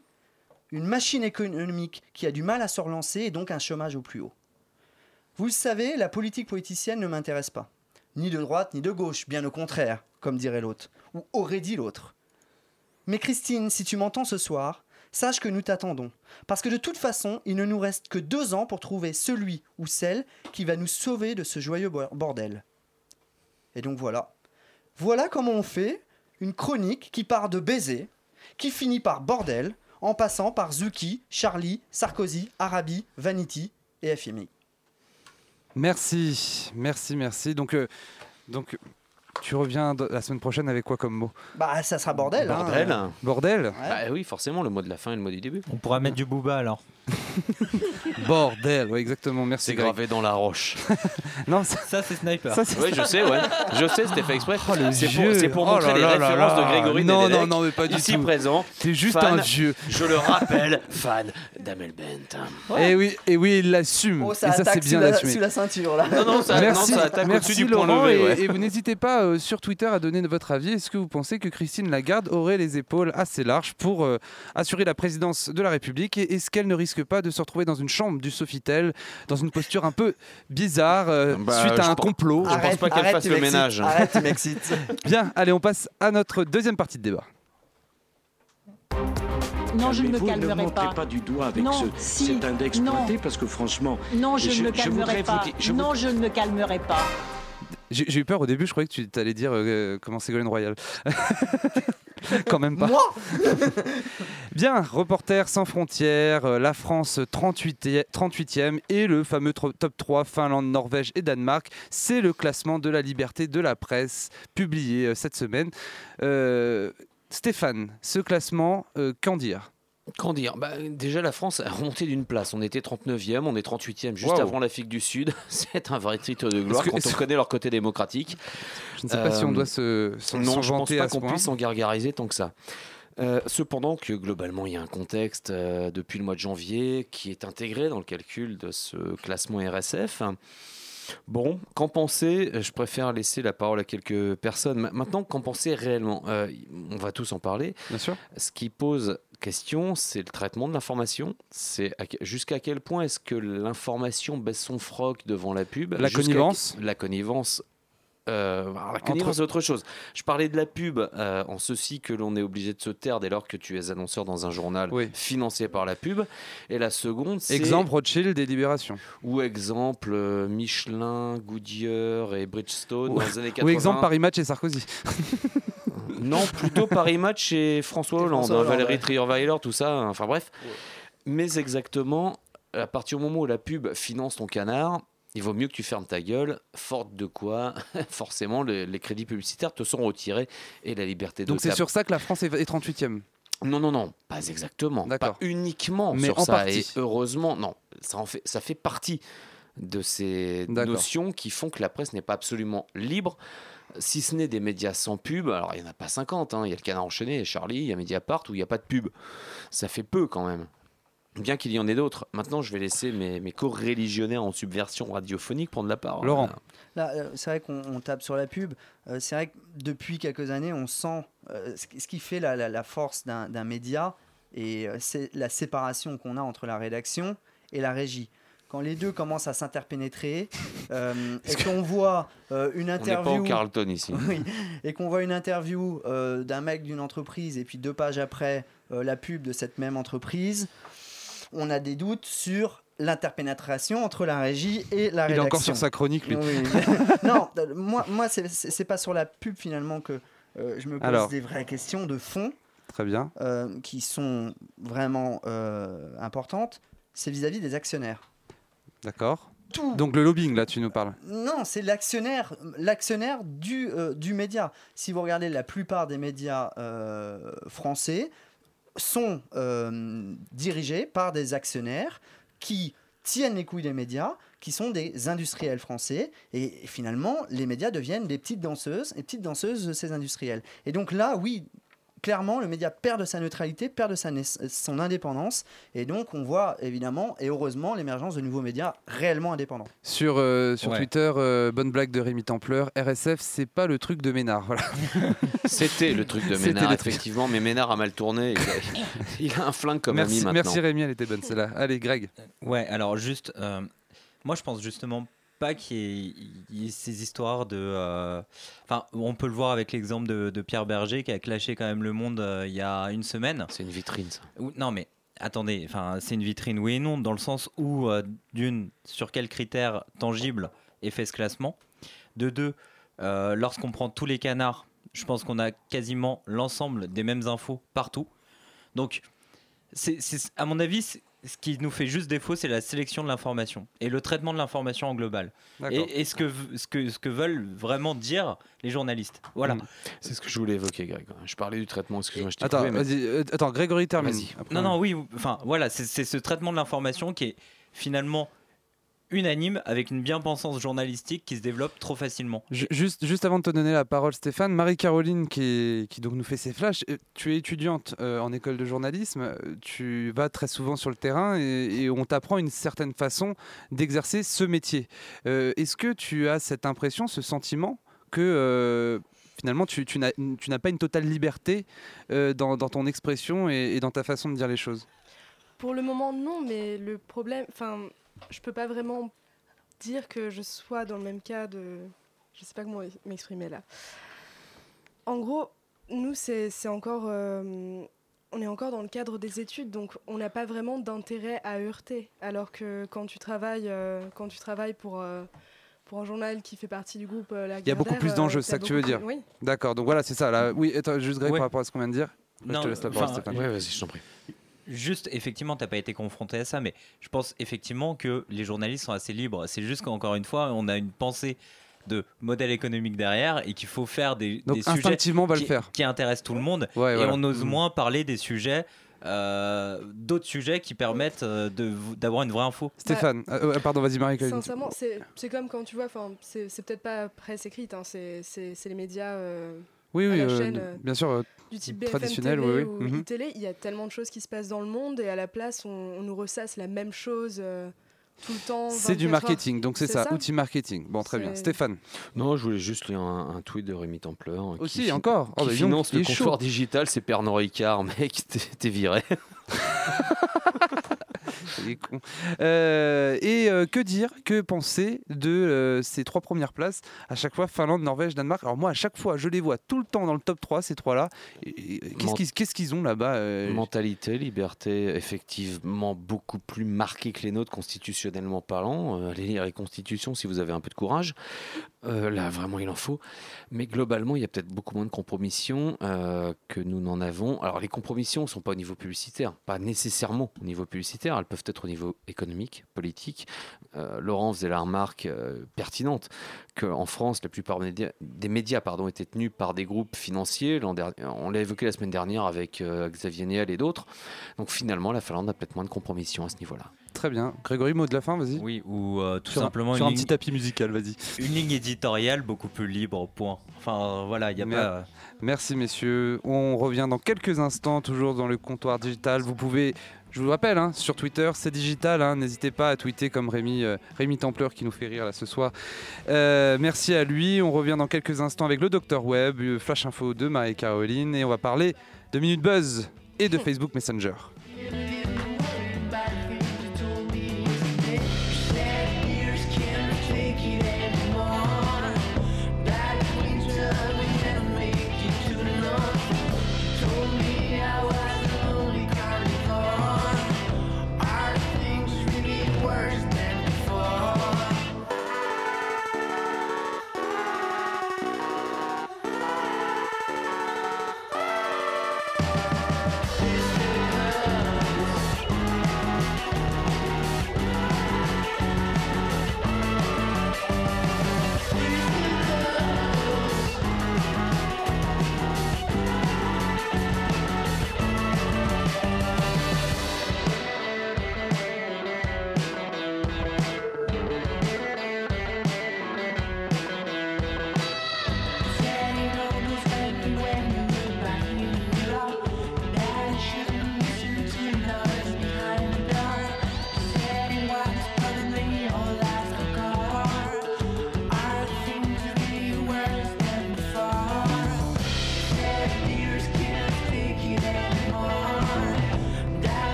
une machine économique qui a du mal à se relancer et donc un chômage au plus haut. Vous le savez, la politique politicienne ne m'intéresse pas. Ni de droite, ni de gauche, bien au contraire, comme dirait l'autre, ou aurait dit l'autre. Mais Christine, si tu m'entends ce soir, sache que nous t'attendons. Parce que de toute façon, il ne nous reste que deux ans pour trouver celui ou celle qui va nous sauver de ce joyeux bo- bordel. Et donc voilà. Voilà comment on fait une chronique qui part de baiser, qui finit par bordel, en passant par Zuki, Charlie, Sarkozy, Arabi, Vanity et FMI. Merci, merci, merci. Donc, euh, donc tu reviens la semaine prochaine avec quoi comme mot? Bah, ça sera bordel. hein. Bordel. Bordel Ah oui, forcément, le mot de la fin et le mot du début. On pourra mettre du booba alors. Bordel, ouais, exactement, merci. C'est Greg. gravé dans la roche. Non, ça, Ça, c'est Sniper. ça, c'est Oui, je sais, ouais. Je sais, c'était fait exprès. Oh, le c'est pour, c'est pour Oh montrer là les là là références là. de Grégory Non, Nedelec, non, non, mais pas du ici tout. présent. T'es juste Fan. un vieux. Je le rappelle, fan d'Amel Bent. Et oui, et oui, il l'assume. Oh, et ça ça, c'est attaque bien sous la, sous la ceinture là. Non, non, ça, merci, non, ça attaque merci au-dessus du point levé. et, ouais. et vous n'hésitez pas euh, sur Twitter à donner votre avis. Est-ce que vous pensez que Christine Lagarde aurait les épaules assez larges pour euh, assurer la présidence de la République et est-ce qu'elle ne risque pas de se retrouver dans une chambre du Sofitel, dans une posture un peu bizarre euh, Bah, suite à un complot Je pense pas qu'elle fasse le ménage. Arrête, tu m'excites. Bien, allez, on passe à notre deuxième partie de débat. Non, je ne me calmerai Ne pas. pas du doigt avec Non, ce, si, cet index non. pointé parce que franchement, Non, je, Je- ne me calmerai vous pas. dire- je non, je ne me calmerai pas. J'ai eu peur au début, je croyais que tu allais dire euh, comment Ségolène Royal. Quand même pas. Moi Bien, Reporters sans frontières, euh, la France 38 e 38e et le fameux top 3 Finlande, Norvège et Danemark. C'est le classement de la liberté de la presse publié euh, cette semaine. Euh, Stéphane, ce classement, qu'en dire? Qu'en dire? Bah, Déjà, la France a remonté d'une place. On était 39e, on est 38e juste Wow. avant l'Afrique du Sud. C'est un vrai titre de gloire que- quand on connaît leur côté démocratique. Je ne sais pas si on Euh, doit se Non, je pense vanter pas qu'on puisse s'en gargariser tant que ça. Euh, cependant que globalement il y a un contexte euh, depuis le mois de janvier qui est intégré dans le calcul de ce classement RSF. Bon, qu'en penser? Je préfère laisser la parole à quelques personnes. Ma- Maintenant, qu'en penser réellement? Euh, On va tous en parler. Bien sûr. Ce qui pose question, c'est le traitement de l'information. C'est jusqu'à quel point est-ce que l'information baisse son froc devant la pub? La connivence La connivence Euh, la Entre- c'est autre chose. Je parlais de la pub euh, en ceci que l'on est obligé de se taire dès lors que tu es annonceur dans un journal Oui. financé par la pub. Et la seconde, c'est. Exemple Rothschild et Libération. Ou exemple euh, Michelin, Goodyear et Bridgestone Ou- dans les années 80. Ou exemple Paris Match et Sarkozy. Non, plutôt Paris Match et François Hollande, François hein, Valérie ouais. Trierweiler, tout ça. hein, Enfin bref. Mais exactement, à partir du moment où la pub finance ton canard, il vaut mieux que tu fermes ta gueule, forte de quoi Forcément, le- les crédits publicitaires te sont retirés et la liberté de Donc c'est sur ça que la France est est 38e. Non, non, non, pas exactement. D'accord. Pas uniquement Mais sur en ça. partie. Et heureusement, non, ça, en fait, ça fait partie de ces notions qui font que la presse n'est pas absolument libre, si ce n'est des médias sans pub. Alors, il n'y en a pas 50. hein. Il y a le Canard enchaîné, Charlie, il y a Mediapart où il n'y a pas de pub. Ça fait peu quand même. Bien qu'il y en ait d'autres. Maintenant, je vais laisser mes, mes co-religionnaires en subversion radiophonique prendre la parole. Laurent. Là, euh, c'est vrai qu'on on tape sur la pub. Euh, c'est vrai que depuis quelques années, on sent euh, ce qui- fait la, la- la force d'un d'un média et euh, c'est la séparation qu'on a entre la rédaction et la régie. Quand les deux commencent à s'interpénétrer euh, et qu'on voit euh, une On n'est pas interview au Carlton ici. oui, et qu'on voit une interview euh, d'un mec d'une entreprise et puis deux pages après euh, la pub de cette même entreprise, on a des doutes sur l'interpénétration entre la régie et la Il est rédaction. encore sur sa chronique, lui. Oui. non, moi, moi c'est- pas sur la pub finalement que euh, je me pose Alors. des vraies questions de fond Très bien. euh, qui sont vraiment euh, importantes. C'est vis-à-vis des actionnaires. D'accord. Tout. Donc le lobbying, là, tu nous parles. Non, c'est l'actionnaire, l'actionnaire du, euh, du média. Si vous regardez la plupart des médias euh, français sont euh, dirigés par des actionnaires qui tiennent les couilles des médias, qui sont des industriels français, et finalement, les médias deviennent des petites danseuses, et petites danseuses de ces industriels. Et donc là, oui, clairement, le média perd de sa neutralité, perd de sa son indépendance, et donc on voit évidemment, et heureusement, l'émergence de nouveaux médias réellement indépendants. Sur, euh, sur Ouais. Twitter, euh, bonne blague de Rémi Templeur, RSF, c'est pas le truc de Ménard. Voilà. C'était le truc de Ménard, effectivement, mais Ménard a mal tourné. Il a, il a un flingue comme ami merci, maintenant. merci Rémi, elle était bonne celle-là. Allez, Greg. Ouais, alors juste, euh, moi je pense justement pas qu'il y, ait- ces histoires de. euh, Enfin, on peut le voir avec l'exemple de, de Pierre Berger qui a clashé quand même le monde euh, il y a une semaine. C'est une vitrine, ça. Non, mais attendez, enfin, c'est une vitrine, oui et non, dans le sens où, euh, d'une, sur quels critères tangibles est fait ce classement De deux, lorsqu'on prend tous les canards, je pense qu'on a quasiment l'ensemble des mêmes infos partout. Donc, c'est, à mon avis, c'est- ce qui nous fait juste défaut, c'est la sélection de l'information et le traitement de l'information en global. Et, et ce, que, ce, que, ce que veulent vraiment dire les journalistes. Voilà. Mm. C'est ce que je voulais évoquer, Greg. Je parlais du traitement, excuse-moi, je t'ai Attends, coupé, mais- euh, attends, Grégory termine. Après, Non, non, oui, ou- enfin voilà, c'est ce traitement de l'information qui est finalement unanime avec une bien-pensance journalistique qui se développe trop facilement. Ju- Juste, juste avant de te donner la parole, Stéphane, Marie-Caroline, qui, qui donc nous fait ses flashs, euh, tu es étudiante euh, en école de journalisme, euh, tu vas très souvent sur le terrain et, et on t'apprend une certaine façon d'exercer ce métier. Euh, Est-ce que tu as cette impression, ce sentiment que euh, finalement tu, tu n'as tu n'as pas une totale liberté euh, dans, dans ton expression et, et dans ta façon de dire les choses? Pour le moment, non, mais le problème. Enfin, je peux pas vraiment dire que je sois dans le même cas de. Je sais pas comment m'exprimer là. En gros, nous, c'est encore. euh, on est encore dans le cadre des études, donc on n'a pas vraiment d'intérêt à heurter. Alors que quand tu travailles, euh, quand tu travailles pour, euh, pour un journal qui fait partie du groupe euh, La Il y a beaucoup plus d'enjeux, c'est ça que tu veux dire Oui. D'accord, donc voilà, c'est ça. Là. Oui, attends, juste Greg Ouais. par rapport à ce qu'on vient de dire. Là, je Non, te laisse la parole, enfin, Stéphane. Ouais, vas-y, je t'en prie. Juste, effectivement, t'as pas été confronté à ça, mais je pense effectivement que les journalistes sont assez libres. C'est juste qu'encore une fois, on a une pensée de modèle économique derrière et qu'il faut faire des, Donc des sujets instinctivement, on va le qui, faire. qui intéressent tout le monde. Ouais, et voilà. on ose Mm. moins parler des sujets, euh, d'autres sujets qui permettent euh, d'avoir une vraie info. Stéphane, euh, euh, pardon, vas-y Marie-Caroline. Sincèrement, c'est comme quand tu vois, c'est peut-être pas presse écrite, hein, c'est les médias Oui, à oui, la euh, chaîne, euh, bien sûr. euh, du type BFM Traditionnel, TV oui, oui. ou Mhm. iTélé. Il y a tellement de choses qui se passent dans le monde et à la place, on, on nous ressasse la même chose euh, tout le temps. C'est du 24 heures. marketing, donc c'est ça, outil marketing. Bon, très bien. Stéphane, Non, je voulais juste lire un, un tweet de Rémi Templeur. hein, Aussi, qui encore Oh, Qui bah, donc, finance il le est chaud. digital, c'est Pernod Ricard, mec, t'es- t'es viré. Con. Euh, et euh, que dire, que penser de euh, ces trois premières places? À chaque fois, Finlande, Norvège, Danemark. Alors moi, à chaque fois, je les vois tout le temps dans le top 3, ces trois-là. Et- et Qu'est-ce Ment- qu'ils qu'est-ce qu'ils ont là-bas Mentalité, liberté, effectivement beaucoup plus marquée que les nôtres constitutionnellement parlant. Allez lire les constitutions si vous avez un peu de courage. Là, vraiment, il en faut. Mais globalement, il y a peut-être beaucoup moins de compromissions que nous n'en avons. Alors, les compromissions ne sont pas au niveau publicitaire, pas nécessairement au niveau publicitaire. Elles peuvent être au niveau économique, politique. Euh, Laurent faisait la remarque euh, pertinente qu'en France, la plupart des médias, pardon, étaient tenus par des groupes financiers. L'an dernier- on l'a évoqué la semaine dernière avec euh, Xavier Niel et d'autres. Donc finalement, la Finlande a peut-être moins de compromissions à ce niveau-là. Très bien. Grégory, mot de la fin, vas-y. Oui, ou euh, tout Sur un- simplement sur une, un petit tapis musical, vas-y. une ligne éditoriale beaucoup plus libre, point. Enfin, euh, voilà, il n'y a pas... Merci messieurs. On revient dans quelques instants, toujours dans le comptoir digital. Vous pouvez, je vous rappelle, hein, sur Twitter, c'est digital. hein, N'hésitez pas à tweeter comme Rémi, euh, Rémi Templeur qui nous fait rire là ce soir. Euh, merci à lui. On revient dans quelques instants avec le Docteur Web, euh, Flash Info de Marie-Caroline. Et on va parler de Minute Buzz et de Facebook Messenger.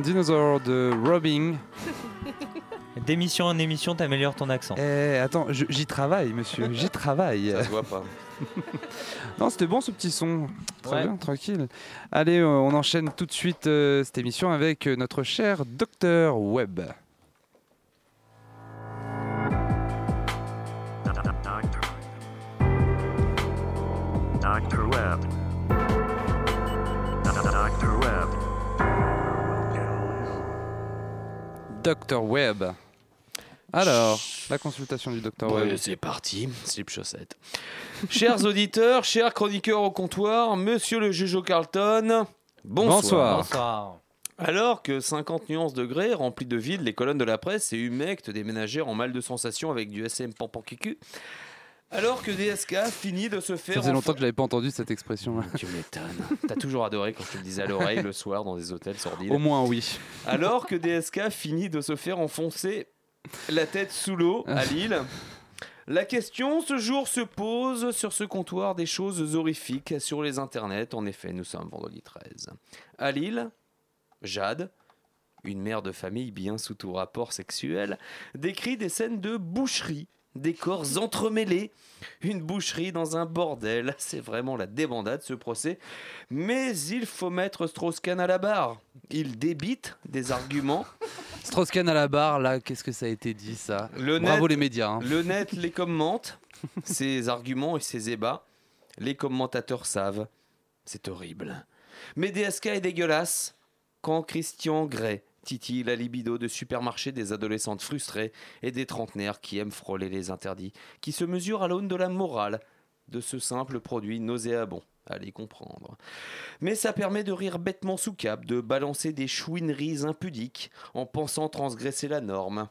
Dinosaur de Robbing. D'émission en émission, t'améliores ton accent. Eh, attends, je- j'y travaille, monsieur, j'y travaille. Ça se voit pas. Non, c'était bon ce petit son. Très Ouais. bien, tranquille. Allez, euh, on enchaîne tout de suite euh, cette émission avec euh, notre cher Docteur Webb. Dr. Webb. Docteur Webb. Alors, la consultation du Docteur Ouais, Webb. c'est parti, slip chaussette. chers auditeurs, chers chroniqueurs au comptoir, monsieur le juge au Carlton, bonsoir. Bonsoir. Bonsoir. Alors que 50 nuances degrés remplis de vide, les colonnes de la presse et humectes des ménagères en mal de sensation avec du SM pampancucu. Alors que DSK finit de se faire. Ça faisait longtemps que je n'avais pas entendu cette expression. Tu m'étonnes. T'as toujours adoré quand je te le disais à l'oreille le soir dans des hôtels sordides. Au moins, oui. Alors que DSK finit de se faire enfoncer la tête sous l'eau à Lille, la question ce jour se pose sur ce comptoir des choses horrifiques sur les internets. En effet, nous sommes vendredi 13. À Lille, Jade, une mère de famille bien sous tout rapport sexuel, décrit des scènes de boucherie, des corps entremêlés, une boucherie dans un bordel. C'est vraiment la débandade ce procès. Mais il faut mettre Strauss-Kahn à la barre. Il débite des arguments. Strauss-Kahn à la barre, là, qu'est-ce que ça a été dit ça? Le Bravo net- les médias. hein. Le net les commente, ces arguments et ces ébats. Les commentateurs savent. C'est horrible. Mais DSK est dégueulasse. Quand Christian Grey titille la libido de supermarché des adolescentes frustrées et des trentenaires qui aiment frôler les interdits, qui se mesurent à l'aune de la morale de ce simple produit nauséabond. Allez comprendre. Mais ça permet de rire bêtement sous cap, de balancer des chouineries impudiques en pensant transgresser la norme.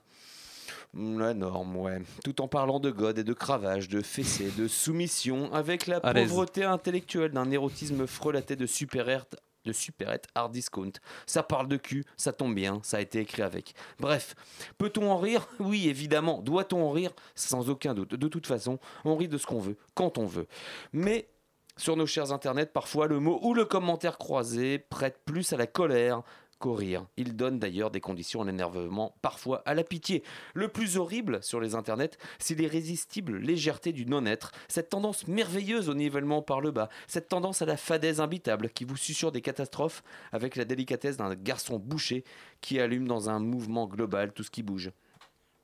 La norme, ouais. Tout en parlant de God et de cravache, de fessée, de soumission, avec la pauvreté intellectuelle d'un érotisme frelaté de supérette de supérette hard discount. Ça parle de cul, ça tombe bien, ça a été écrit avec. Bref, peut-on en rire? Oui, évidemment. Doit-on en rire? Sans aucun doute. De toute façon, on rit de ce qu'on veut, quand on veut. Mais sur nos chers internets, parfois le mot ou le commentaire croisé prête plus à la colère qu'au rire. Il donne d'ailleurs des conditions à l'énervement, parfois à la pitié. Le plus horrible sur les internets, c'est l'irrésistible légèreté du non-être, cette tendance merveilleuse au nivellement par le bas, cette tendance à la fadaise imbitable qui vous susurre des catastrophes avec la délicatesse d'un garçon bouché qui allume dans un mouvement global tout ce qui bouge.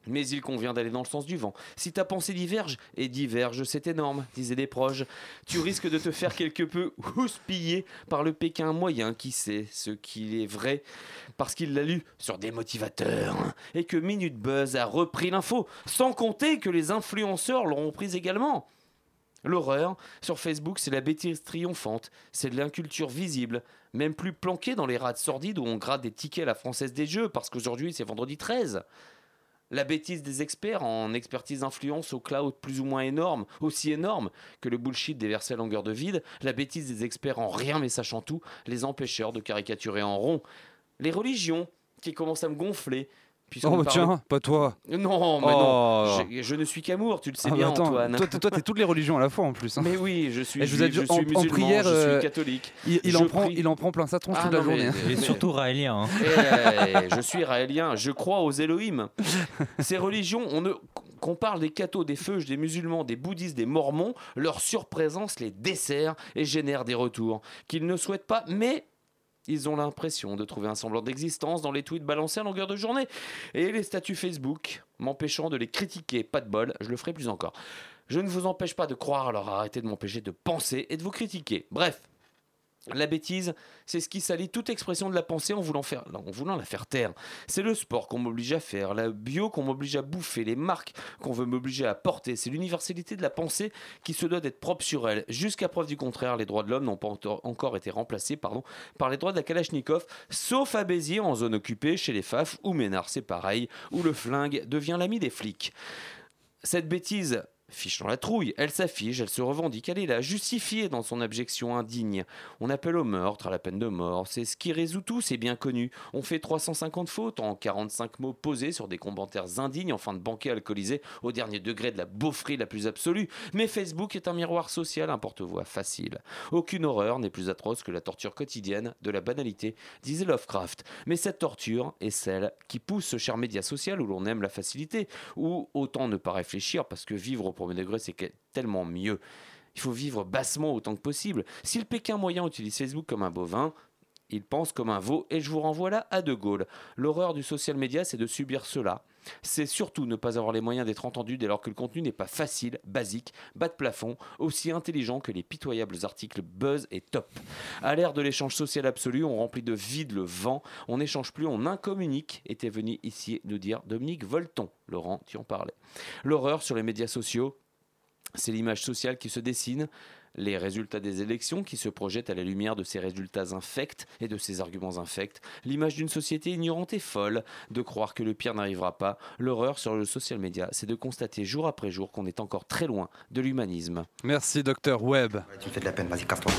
Mais il convient d'aller dans le sens du vent. Si ta pensée diverge, et diverge, c'est énorme, disaient les proches, tu risques de te faire quelque peu houspiller par le Pékin moyen qui sait ce qu'il est vrai parce qu'il l'a lu sur des motivateurs et que Minute Buzz a repris l'info, sans compter que les influenceurs l'auront prise également. L'horreur, sur Facebook, c'est la bêtise triomphante, c'est de l'inculture visible, même plus planquée dans les rats sordides où on gratte des tickets à la française des jeux, parce qu'aujourd'hui c'est vendredi 13. La bêtise des experts en expertise d'influence au cloud plus ou moins énorme, aussi énorme que le bullshit déversé à longueur de vide, la bêtise des experts en rien mais sachant tout, les empêcheurs de caricaturer en rond. Les religions qui commencent à me gonfler. Puisqu'on Oh, bah, parle- tiens, pas toi. Non, mais Oh. non, je, je ne suis qu'amour, tu le sais Ah, bah, bien attends, Antoine. Toi, t'es- toi, t'es toutes les religions à la fois en plus. hein. Mais oui, je suis Et je vous ai juif, dit, je suis en- en musulman, prière, je euh, suis catholique. Il, il Je en prend, prie. il en prend plein sa tronche Ah, toute la non, mais- journée. Et mais- surtout raélien. hein. Eh, je suis raélien, je crois aux Elohim. Ces religions, on ne qu'on parle des cathos, des feuges, des musulmans, des bouddhistes, des mormons, leur surprésence les dessert et génère des retours qu'ils ne souhaitent pas, mais ils ont l'impression de trouver un semblant d'existence dans les tweets balancés à longueur de journée. Et les statuts Facebook, m'empêchant de les critiquer, pas de bol, je le ferai plus encore. Je ne vous empêche pas de croire, alors arrêtez de m'empêcher de penser et de vous critiquer. Bref, la bêtise, c'est ce qui salit toute expression de la pensée en voulant, faire, en voulant la faire taire. C'est le sport qu'on m'oblige à faire, la bio qu'on m'oblige à bouffer, les marques qu'on veut m'obliger à porter. C'est l'universalité de la pensée qui se doit d'être propre sur elle. Jusqu'à preuve du contraire, les droits de l'homme n'ont pas encore été remplacés pardon, par les droits de la Kalachnikov, sauf à Béziers en zone occupée, chez les FAF, ou Ménard, c'est pareil, où le flingue devient l'ami des flics. Cette bêtise fiche dans la trouille, elle s'affiche, elle se revendique, elle est là, justifiée dans son abjection indigne. On appelle au meurtre, à la peine de mort, c'est ce qui résout tout, c'est bien connu. On fait 350 fautes en 45 mots posés sur des commentaires indignes en fin de banquet alcoolisé au dernier degré de la beaufrie la plus absolue. Mais Facebook est un miroir social, un porte-voix facile. Aucune horreur n'est plus atroce que la torture quotidienne de la banalité, disait Lovecraft. Mais cette torture est celle qui pousse ce cher média social où l'on aime la facilité, ou autant ne pas réfléchir parce que vivre au premier degré c'est tellement mieux. Il faut vivre bassement autant que possible. Si le Pékin moyen utilise Facebook comme un bovin, il pense comme un veau et je vous renvoie là à De Gaulle. L'horreur du social media, c'est de subir cela. C'est surtout ne pas avoir les moyens d'être entendu dès lors que le contenu n'est pas facile, basique, bas de plafond, aussi intelligent que les pitoyables articles buzz et top. À l'ère de l'échange social absolu, on remplit de vide le vent, on n'échange plus, on incommunique, était venu ici nous dire Dominique Volton. Laurent, tu en parlais. L'horreur sur les médias sociaux, c'est l'image sociale qui se dessine, les résultats des élections qui se projettent à la lumière de ces résultats infects et de ces arguments infects, l'image d'une société ignorante et folle, de croire que le pire n'arrivera pas. L'horreur sur le social media, c'est de constater jour après jour qu'on est encore très loin de l'humanisme. Merci, docteur Webb. Tu fais de la peine, vas-y, casse-toi.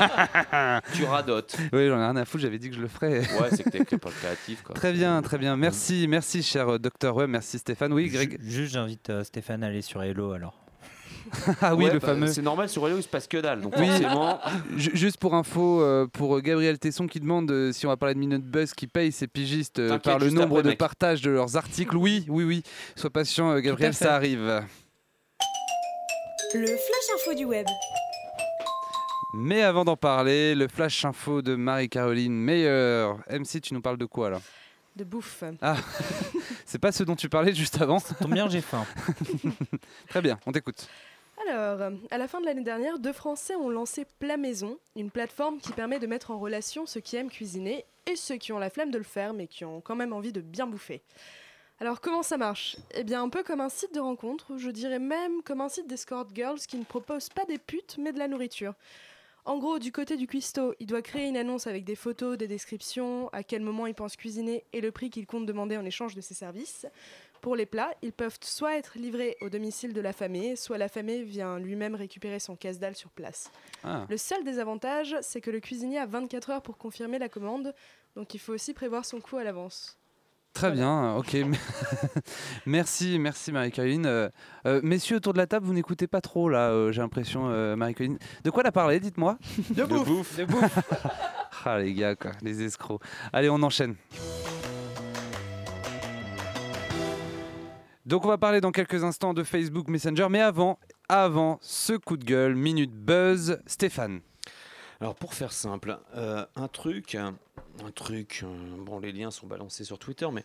Tu radotes. Oui, j'en ai rien à foutre, j'avais dit que je le ferais. Ouais, c'est que t'es pas créatif, quoi. Très bien, très bien. Merci, merci, cher euh, docteur Webb. Merci, Stéphane. Oui, Greg. Ju- Juste, j'invite euh, Stéphane à aller sur Hello alors. Ah oui, Ouais, le bah, fameux. C'est normal, sur Hello, il se passe que dalle. Donc Oui. forcément. Juste pour info, euh, pour euh, Gabriel Tesson qui demande euh, si on va parler de Minute Buzz qui paye ses pigistes euh, par le nombre après, de mec. partages de leurs articles. Oui, oui, oui. Sois patient, euh, Gabriel, ça arrive. Le flash info du web. Mais avant d'en parler, le flash info de Marie-Caroline Meilleur. MC, tu nous parles de quoi là? De bouffe. Ah, c'est pas ce dont tu parlais juste avant. Tombe bien, j'ai faim. Très bien, on t'écoute. Alors, à la fin de l'année dernière, deux Français ont lancé Plat Maison, une plateforme qui permet de mettre en relation ceux qui aiment cuisiner et ceux qui ont la flemme de le faire mais qui ont quand même envie de bien bouffer. Alors comment ça marche? Eh bien un peu comme un site de rencontre, je dirais même comme un site d'escort girls qui ne propose pas des putes mais de la nourriture. En gros, du côté du cuistot, il doit créer une annonce avec des photos, des descriptions, à quel moment il pense cuisiner et le prix qu'il compte demander en échange de ses services. Pour les plats, ils peuvent soit être livrés au domicile de l'affamé, soit l'affamé vient lui-même récupérer son casse-dalle sur place. Ah. Le seul désavantage, c'est que le cuisinier a 24 heures pour confirmer la commande, donc il faut aussi prévoir son coût à l'avance. Très bien, ok. merci, merci Marie-Caroline. Euh, euh, messieurs autour de la table, vous n'écoutez pas trop là, euh, j'ai l'impression, euh, Marie-Caroline. De quoi elle a parlé, dites-moi? De bouffe. De bouffe. ah les gars, quoi, les escrocs. Allez, on enchaîne. Donc on va parler dans quelques instants de Facebook Messenger, mais avant, avant ce coup de gueule, minute buzz, Stéphane. Alors pour faire simple, euh, un truc, un, truc, euh, bon les liens sont balancés sur Twitter, mais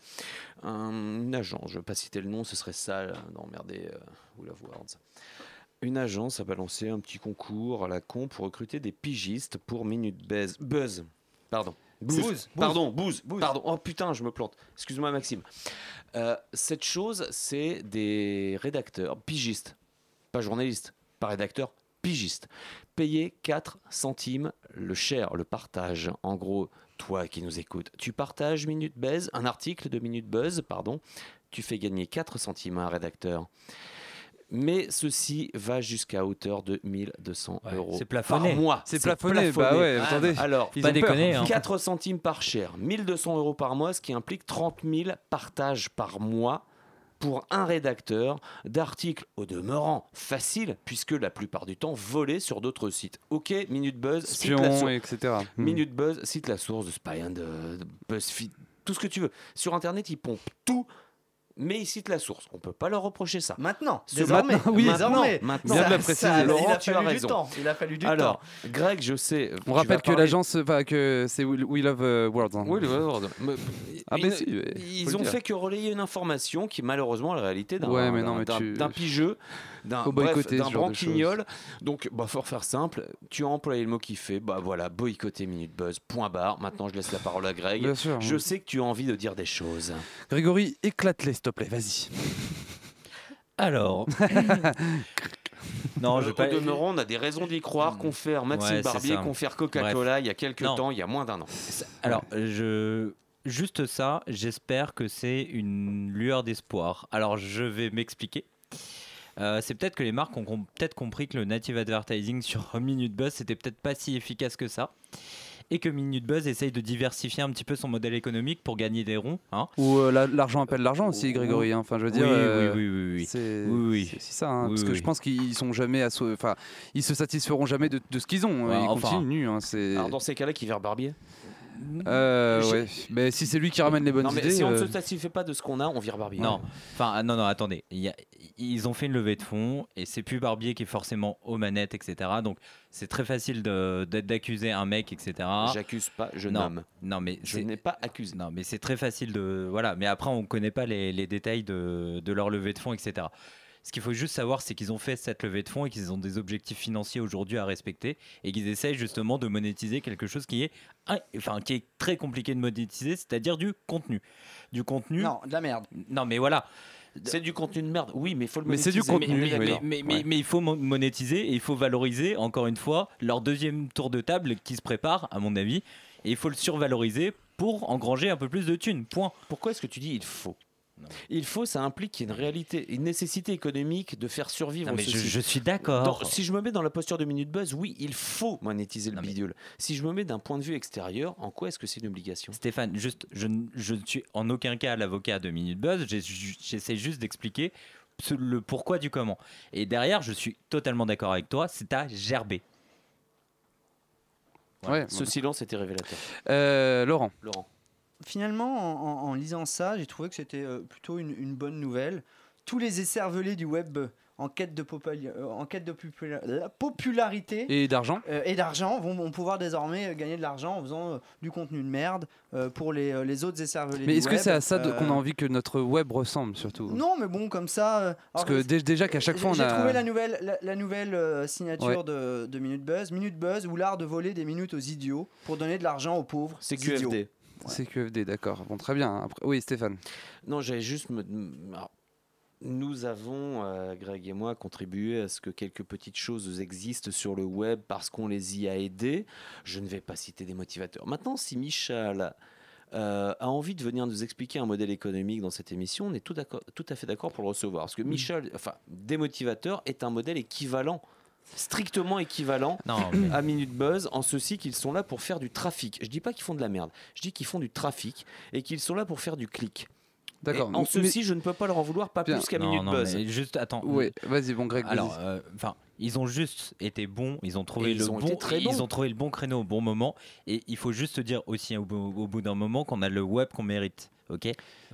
un, une agence, je ne vais pas citer le nom, ce serait sale d'emmerder euh, Will of Words. Une agence a balancé un petit concours à la con pour recruter des pigistes pour Minute Buzz. Buzz, pardon. Booze. Pardon, booze. Pardon. Oh putain, je me plante. Excuse-moi Maxime. Euh, cette chose, c'est des rédacteurs, pigistes, pas journalistes, pas rédacteurs, pigistes, payés 4 centimes le share, le partage. En gros, toi qui nous écoutes, tu partages Minute Buzz, un article de Minute Buzz, pardon, tu fais gagner 4 centimes à un rédacteur. Mais ceci va jusqu'à hauteur de 1200 euros c'est plafonné. par mois. C'est plafonné, bah ouais, attendez, Alors, ils Pas déconner. hein. 4 centimes par share, 1200 euros par mois, ce qui implique 30 000 partages par mois pour un rédacteur d'articles au demeurant facile, puisque la plupart du temps volés sur d'autres sites. Ok, Minute Buzz, cite la Spion, source. etc. Hmm. Minute Buzz, cite la source de Spy and de, de BuzzFeed, tout ce que tu veux. Sur Internet, ils pompent tout, mais ils citent la source. On peut pas leur reprocher ça. Maintenant, Ce- désormais. maintenant, oui. désormais. Maintenant. Bien de la Ça- préciser. ça- Laurent, il a tu as fallu du raison. temps. Il a fallu du Alors, temps. Greg, je sais. On rappelle que l'agence, enfin, que c'est We We Love euh, Words. hein. Oui, le Word. Mais- Ah, ils- mais si, Ils le ont fait que relayer une information qui, malheureusement, est la réalité d'un Ouais, d'un- tu- d'un pigeux, d'un branquignol. Donc, bah, faut faire simple. Tu as employé le mot qui fait. Bah voilà, boycotter Minute Buzz. Point barre. Maintenant, je laisse la parole à Greg. Bien sûr. Je sais que tu as envie de dire des choses. Grégory, éclate-les, te plaît, vas-y. Alors. non, je pas. Au demeurant, on a des raisons d'y croire. Confère Maxime Ouais, Barbier, confère Coca-Cola il y a quelques Non. temps, il y a moins d'un an. Alors, je. Juste ça, j'espère que c'est une lueur d'espoir. Alors, je vais m'expliquer. Euh, c'est peut-être que les marques ont com- peut-être compris que le native advertising sur Minute Buzz c'était peut-être pas si efficace que ça. Et que Minute Buzz essaye de diversifier un petit peu son modèle économique pour gagner des ronds. hein. Ou euh, la- l'argent appelle l'argent aussi, Grégory. hein. Enfin, je veux dire. oui, euh, oui, oui, oui, oui. C'est Oui, c'est ça, hein, Oui, parce que je pense qu'ils sont jamais, enfin, ils se satisferont jamais de, de ce qu'ils ont. Ouais, ils enfin. continuent. hein, c'est. Alors, dans ces cas-là, qui vers Barbier? Euh, ouais. Mais si c'est lui qui ramène les bonnes Non, mais idées. si on ne euh, se satisfait pas de ce qu'on a, on vire Barbier. Non, enfin ah, non non attendez, Il y a- ils ont fait une levée de fonds et c'est plus Barbier qui est forcément aux manettes etc. Donc c'est très facile de- d'être- d'accuser un mec etc. J'accuse pas, je non, nomme. non mais Je c'est n'ai pas accusé. non mais c'est très facile de voilà. Mais après on connaît pas les, les détails de, de leur levée de fonds etc. Ce qu'il faut juste savoir, c'est qu'ils ont fait cette levée de fonds et qu'ils ont des objectifs financiers aujourd'hui à respecter et qu'ils essayent justement de monétiser quelque chose qui est, enfin, qui est très compliqué de monétiser, c'est-à-dire du contenu. Du contenu. Non, de la merde. Non, mais voilà. C'est du contenu de merde. Oui, mais il faut le Mais c'est du monétiser. contenu, Mais- Mais, mais- oui. mais, mais- Ouais. mais il faut mo- monétiser et il faut valoriser, encore une fois, leur deuxième tour de table qui se prépare, à mon avis. Et il faut le survaloriser pour engranger un peu plus de thunes. Point. Pourquoi est-ce que tu dis il faut? Non. Il faut, ça implique qu'il y ait une réalité, une nécessité économique de faire survivre Non, mais je, ceci. je suis d'accord. si je me mets dans la posture de Minute Buzz, oui, il faut monétiser le Non, mais- bidule. Si je me mets d'un point de vue extérieur, en quoi est-ce que c'est une obligation? Stéphane, juste, je, ne- je ne suis en aucun cas l'avocat de Minute Buzz. j'ai- J'essaie juste d'expliquer ce- le pourquoi du comment. Et derrière, je suis totalement d'accord avec toi. C'est à gerber. Ouais. Ce silence était révélateur. Euh, Laurent. Laurent. Finalement, en, en- en lisant ça, j'ai trouvé que c'était euh, plutôt une, une bonne nouvelle. Tous les écervelés du web euh, en quête de, euh, en quête de popula- la popularité Et d'argent. euh, et d'argent vont, vont pouvoir désormais gagner de l'argent en faisant euh, du contenu de merde euh, pour les, euh, les autres écervelés Mais est-ce que web. c'est à ça qu'on a envie que notre web ressemble surtout? Non, mais bon, comme ça. euh, Parce que dé- déjà qu'à chaque fois on J'ai a. trouvé la nouvelle, la, la nouvelle euh, signature Ouais. de, de Minute Buzz. Minute Buzz ou l'art de voler des minutes aux idiots pour donner de l'argent aux pauvres. C'est idiots. QFD. C'est QFD, d'accord. Bon, très bien. Après- Oui, Stéphane. Non, j'allais juste me. alors, nous avons, euh, Greg et moi, contribué à ce que quelques petites choses existent sur le web parce qu'on les y a aidés. Je ne vais pas citer des motivateurs. Maintenant, si Michel euh, a envie de venir nous expliquer un modèle économique dans cette émission, on est tout, tout à fait d'accord pour le recevoir. Parce que Michel, enfin, Démotivateur est un modèle équivalent, strictement équivalent Non, mais- à Minute Buzz, en ceci qu'ils sont là pour faire du trafic. Je dis pas qu'ils font de la merde, je dis qu'ils font du trafic et qu'ils sont là pour faire du clic. D'accord. En Mais- ceci, je ne peux pas leur en vouloir, pas Bien. plus qu'à Minute non, Buzz. mais juste, attends. Oui, vas-y, bon, Greg. Alors, euh, enfin, ils ont juste été bons, ils ont trouvé Et le ils ont bon, ils ont trouvé le bon créneau au bon moment, et il faut juste dire aussi au, bout- au bout d'un moment qu'on a le web qu'on mérite, ok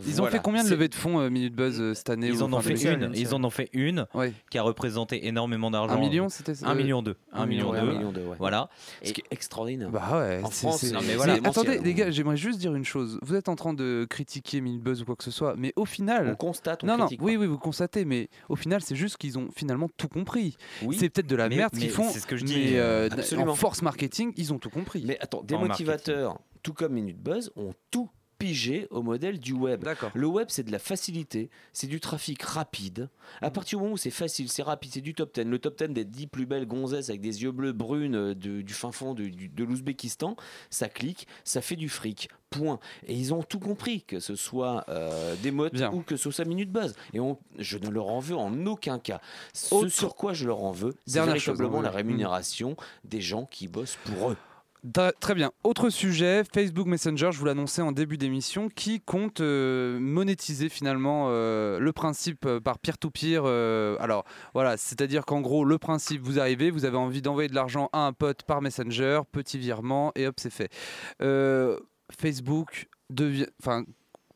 Ils ont fait combien de levées de fonds euh, Minute Buzz euh, cette année Ils en ont fait une, ils en ont fait une Ouais. qui a représenté énormément d'argent. Un million, c'était Un euh, million deux, un million deux, million de, ouais. voilà. Ce qui est extraordinaire. Bah ouais, En c'est- France, non, mais mais attendez, les gars, j'aimerais juste dire une chose. Vous êtes en train de critiquer Minute Buzz ou quoi que ce soit, mais au final. On constate, on non, non, critique oui, oui, vous constatez, mais au final, c'est juste qu'ils ont finalement tout compris. Oui. C'est peut-être de la Mais- merde mais qu'ils font, c'est ce que je mais dis, euh, absolument. en force marketing, ils ont tout compris. Mais attends, des En motivateurs, tout comme Minute Buzz, ont tout pigé au modèle du web. Le web, c'est de la facilité, c'est du trafic rapide. À partir du moment où c'est facile, c'est rapide, c'est du top 10. Le top 10 des 10 plus belles gonzesses avec des yeux bleus brunes euh, de- du fin fond de, l'Ouzbékistan, ça clique, ça fait du fric. Point. Et ils ont tout compris, que ce soit euh, des Bien. ou que ce soit Minute Buzz. Et on- je ne leur en veux en aucun cas. Ce Autre- sur quoi je leur en veux, c'est chose, véritablement hein, la oui. rémunération des gens qui bossent pour eux. Très bien. Autre sujet, Facebook Messenger, je vous l'annonçais en début d'émission, qui compte euh, monétiser finalement euh, le principe euh, par peer-to-peer. alors voilà, c'est-à-dire qu'en gros, le principe, vous arrivez, vous avez envie d'envoyer de l'argent à un pote par Messenger, petit virement, et hop, c'est fait. Facebook devient,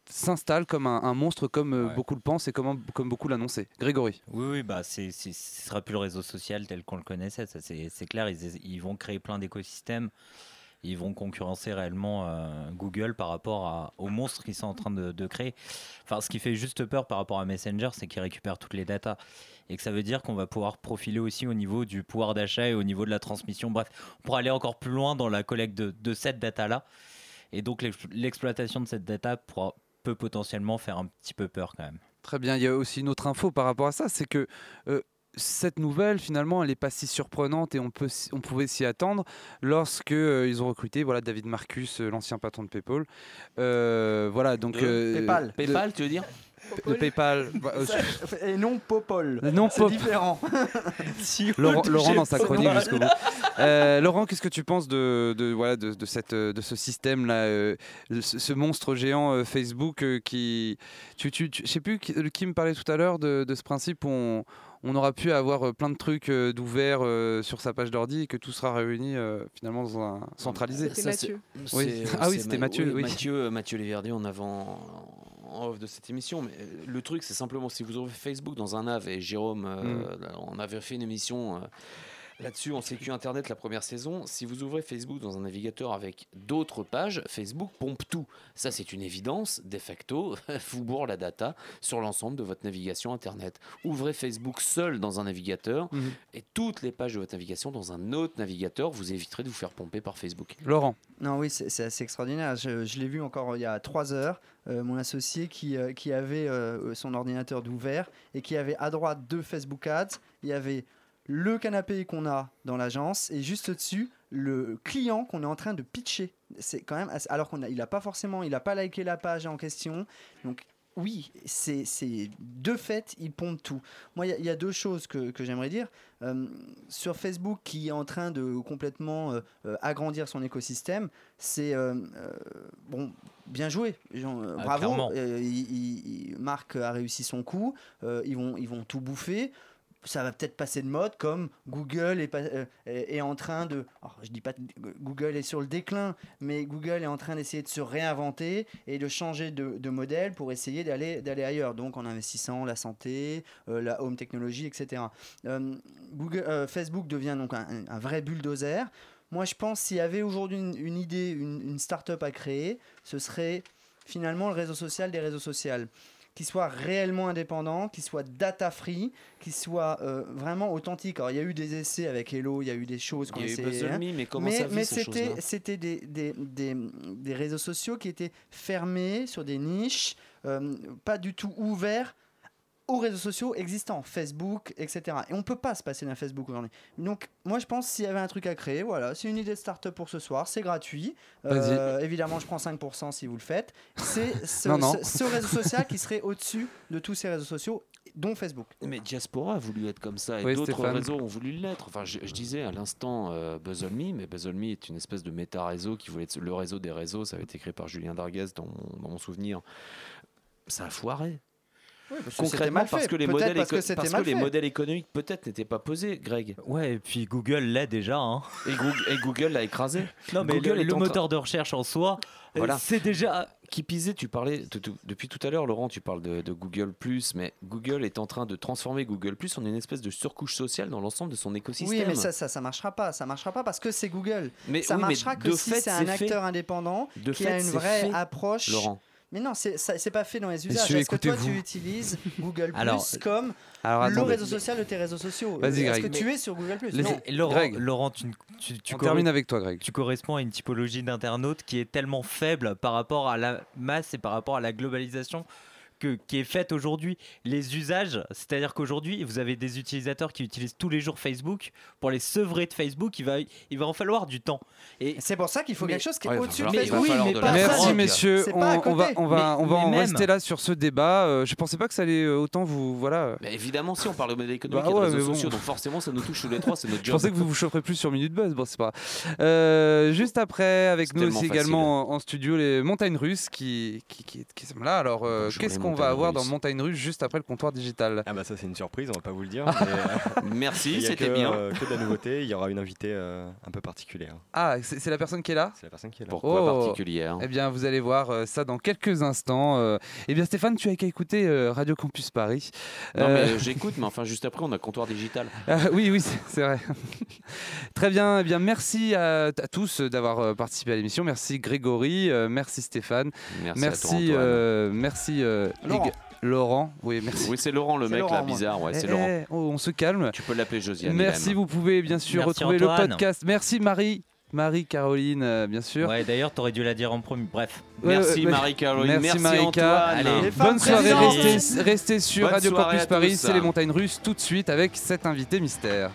s'installe comme un, un monstre, comme euh, Ouais. beaucoup le pensent et comme, comme beaucoup l'annonçaient. Grégory. Oui, oui, bah ce sera plus le réseau social tel qu'on le connaissait, ça c'est, clair. Ils, ils vont créer plein d'écosystèmes. Ils vont concurrencer réellement euh, Google par rapport à, aux monstres qu'ils sont en train de, de créer. Enfin, ce qui fait juste peur par rapport à Messenger, c'est qu'ils récupèrent toutes les datas. Et que ça veut dire qu'on va pouvoir profiler aussi au niveau du pouvoir d'achat et au niveau de la transmission. Bref, pour aller encore plus loin dans la collecte de, de cette data-là. Et donc l'ex- l'exploitation de cette data pourra- peut potentiellement faire un petit peu peur quand même. Très bien. Il y a aussi une autre info par rapport à ça, c'est que euh, cette nouvelle, finalement, elle n'est pas si surprenante et on, peut, s'y- on pouvait s'y attendre lorsque euh, ils ont recruté voilà, David Marcus, euh, l'ancien patron de PayPal. Euh, voilà, donc. De euh, PayPal. de- PayPal, tu veux dire? De PayPal. Bah, euh, Ça- Et non Popol. non, C'est Pop- différent. Laurent, dans sa chronique jusqu'au bout. Euh, Laurent, qu'est-ce que tu penses de, de, voilà, de, de cette, de ce système-là, euh, ce, ce monstre géant euh, Facebook euh, qui. Tu, tu, tu- je sais plus qui, qui me parlait tout à l'heure de, de ce principe où on, on aura pu avoir plein de trucs euh, d'ouverts euh, sur sa page d'ordi et que tout sera réuni euh, finalement dans un centralisé. C'était Mathieu. Oui. Ah oui, c'était Ma- Mathieu, oui. Mathieu, Mathieu Léverdier en avant en off de cette émission. Mais euh, le truc, c'est simplement si vous ouvrez Facebook dans un nav et Jérôme, euh, Mm. on avait fait une émission. Là-dessus, en sécu Internet, la première saison, si vous ouvrez Facebook dans un navigateur avec d'autres pages, Facebook pompe tout. Ça, c'est une évidence. De facto, vous bourre la data sur l'ensemble de votre navigation Internet. Ouvrez Facebook seul dans un navigateur Mhm. et toutes les pages de votre navigation dans un autre navigateur, vous éviterez de vous faire pomper par Facebook. Laurent, Non, oui, c'est assez extraordinaire. Je, je l'ai vu encore euh, il y a trois heures. euh, mon associé qui, euh, qui avait euh, son ordinateur d'ouvert et qui avait à droite deux Facebook Ads. Il y avait le canapé qu'on a dans l'agence et juste au-dessus le client qu'on est en train de pitcher. C'est quand même assez- alors qu'on a, il a pas forcément, il a pas liké la page en question. Donc oui, c'est c'est- de fait, il pompe tout. Moi, il y a- il y, a deux choses que, que j'aimerais dire. Euh, sur Facebook, qui est en train de complètement euh, euh, agrandir son écosystème, c'est euh, bon, bien joué. Jean, euh, Ah, bravo. clairement. Il- il- il- Marc a réussi son coup. Ils vont, ils vont tout bouffer. Ça va peut-être passer de mode, comme Google est, euh, en train de. alors, je dis pas que Google est sur le déclin, mais Google est en train d'essayer de se réinventer et de changer de, modèle pour essayer d'aller ailleurs. Donc en investissant la santé, euh, la home technology, etc. Euh, Facebook devient donc un, vrai bulldozer. Moi, je pense s'il y avait aujourd'hui une, une idée, une, une start-up à créer, ce serait finalement le réseau social des réseaux sociaux qui soit réellement indépendant, qui soit data free, qui soit euh, vraiment authentique. Alors il y a eu des essais avec Hello, il y a eu des choses qu'on Il y a eu essayait, hein. Me, mais comment mais, ça mais c'était des, des, des, des réseaux sociaux qui étaient fermés sur des niches, euh, pas du tout ouverts aux réseaux sociaux existants, Facebook, etc. Et on peut pas se passer d'un Facebook aujourd'hui. Donc, moi, je pense s'il y avait un truc à créer, voilà, c'est une idée de start-up pour ce soir, c'est gratuit. Euh, évidemment, je prends 5% si vous le faites. C'est ce, Non, non. ce- ce réseau social qui serait au-dessus de tous ces réseaux sociaux, dont Facebook. Mais Diaspora a voulu être comme ça et Oui, d'autres réseaux ont voulu l'être. Enfin, je, je disais à l'instant euh, mais Buzz On Me est une espèce de méta-réseau qui voulait être le réseau des réseaux. Ça avait été créé par Julien Darguez dans mon, dans mon souvenir. Ça a foiré. Oui, parce Concrètement, mal parce que les modèles, parce que éco- c'était parce mal que les fait. modèles économiques peut-être n'étaient pas posés, Greg. Ouais, et puis Google l'est déjà. hein. Et Google, et Google l'a écrasé. Non, mais Google le, est le moteur de recherche en soi, euh, Voilà. c'est déjà. Qui pisait, tu parlais de- de- depuis tout à l'heure, Laurent, tu parles de, de Google mais Google est en train de transformer Google en une espèce de surcouche sociale dans l'ensemble de son écosystème. Oui, mais ça, ça, ça marchera pas. Ça marchera pas parce que c'est Google. Mais ça oui, mais marchera que si c'est un fait. acteur indépendant De qui fait, a une vraie fait, approche. Laurent. Mais non, c'est ça- c'est pas fait dans les usages. Messieurs, Est-ce que toi écoutez-vous. tu utilises Google Alors, comme Alors, le attendez. réseau social de tes réseaux sociaux? Vas-y, Est-ce Greg. que tu es sur Google Les- Non. Laurent, Greg. Laurent, tu, tu, tu On corre- termine avec toi, Greg. tu corresponds à une typologie d'internaute qui est tellement faible par rapport à la masse et par rapport à la globalisation que, qui est faite aujourd'hui. Les usages, c'est-à-dire qu'aujourd'hui, vous avez des utilisateurs qui utilisent tous les jours Facebook. Pour les sevrer de Facebook, il va, il va en falloir du temps. Et C'est pour ça qu'il faut Mais- quelque chose qui est Ouais, au-dessus de Facebook. falloir mais de pas la ça. Merci messieurs, on, pas à on va, on va, Mais- on va en même- rester là sur ce débat. Euh, je pensais pas que ça allait euh, autant vous, voilà. Mais évidemment, si on parle de modèle économique Bah et de ouais, réseaux bon. sociaux, donc forcément, ça nous touche tous les trois, c'est notre Je job. pensais que vous vous chaufferez plus sur Minute Buzz, bon c'est pas. Euh, juste après, avec nous aussi facile. également en, studio les montagnes russes qui, qui, qui, qui sont là. Alors euh, qu'est-ce les qu'on va avoir dans Montagnes Russes juste après le comptoir digital Ah bah ça c'est une surprise, on va pas vous le dire. mais, euh, Merci, c'était bien. euh, que de la nouveauté, il y aura une invitée euh, un peu particulière. Ah, c'est la personne qui est là? C'est la personne qui est là. Pourquoi Oh. particulière? Eh bien, vous allez voir euh, ça dans quelques instants. Euh, eh bien, Stéphane, tu as qu'à écouter euh, Radio Campus Paris. Non, Euh, mais j'écoute, mais enfin, juste après, on a comptoir digital. Oui, oui, c'est vrai. Très bien. Eh bien, merci à, à tous d'avoir participé à l'émission. Merci Grégory, euh, merci Stéphane, Merci, merci, à toi, Antoine. euh, merci euh, les Laurent. Laurent. Oui, merci. Oui, c'est Laurent, le mec Laurent, là, moi. bizarre. Ouais, c'est Eh, Laurent. eh, oh, on se calme. Tu peux l'appeler Josiane. Merci. Vous pouvez bien sûr Merci, retrouver le podcast. Merci Marie, Marie Caroline, euh, bien sûr. ouais, d'ailleurs, t'aurais dû la dire en premier. Bref. Ouais, Merci ouais. Marie-Caroline. Merci, Merci. Antoine. Allez. Bonne soirée, restez, restez sur Bonne Radio Campus Paris, c'est les montagnes russes tout de suite avec cet invité mystère.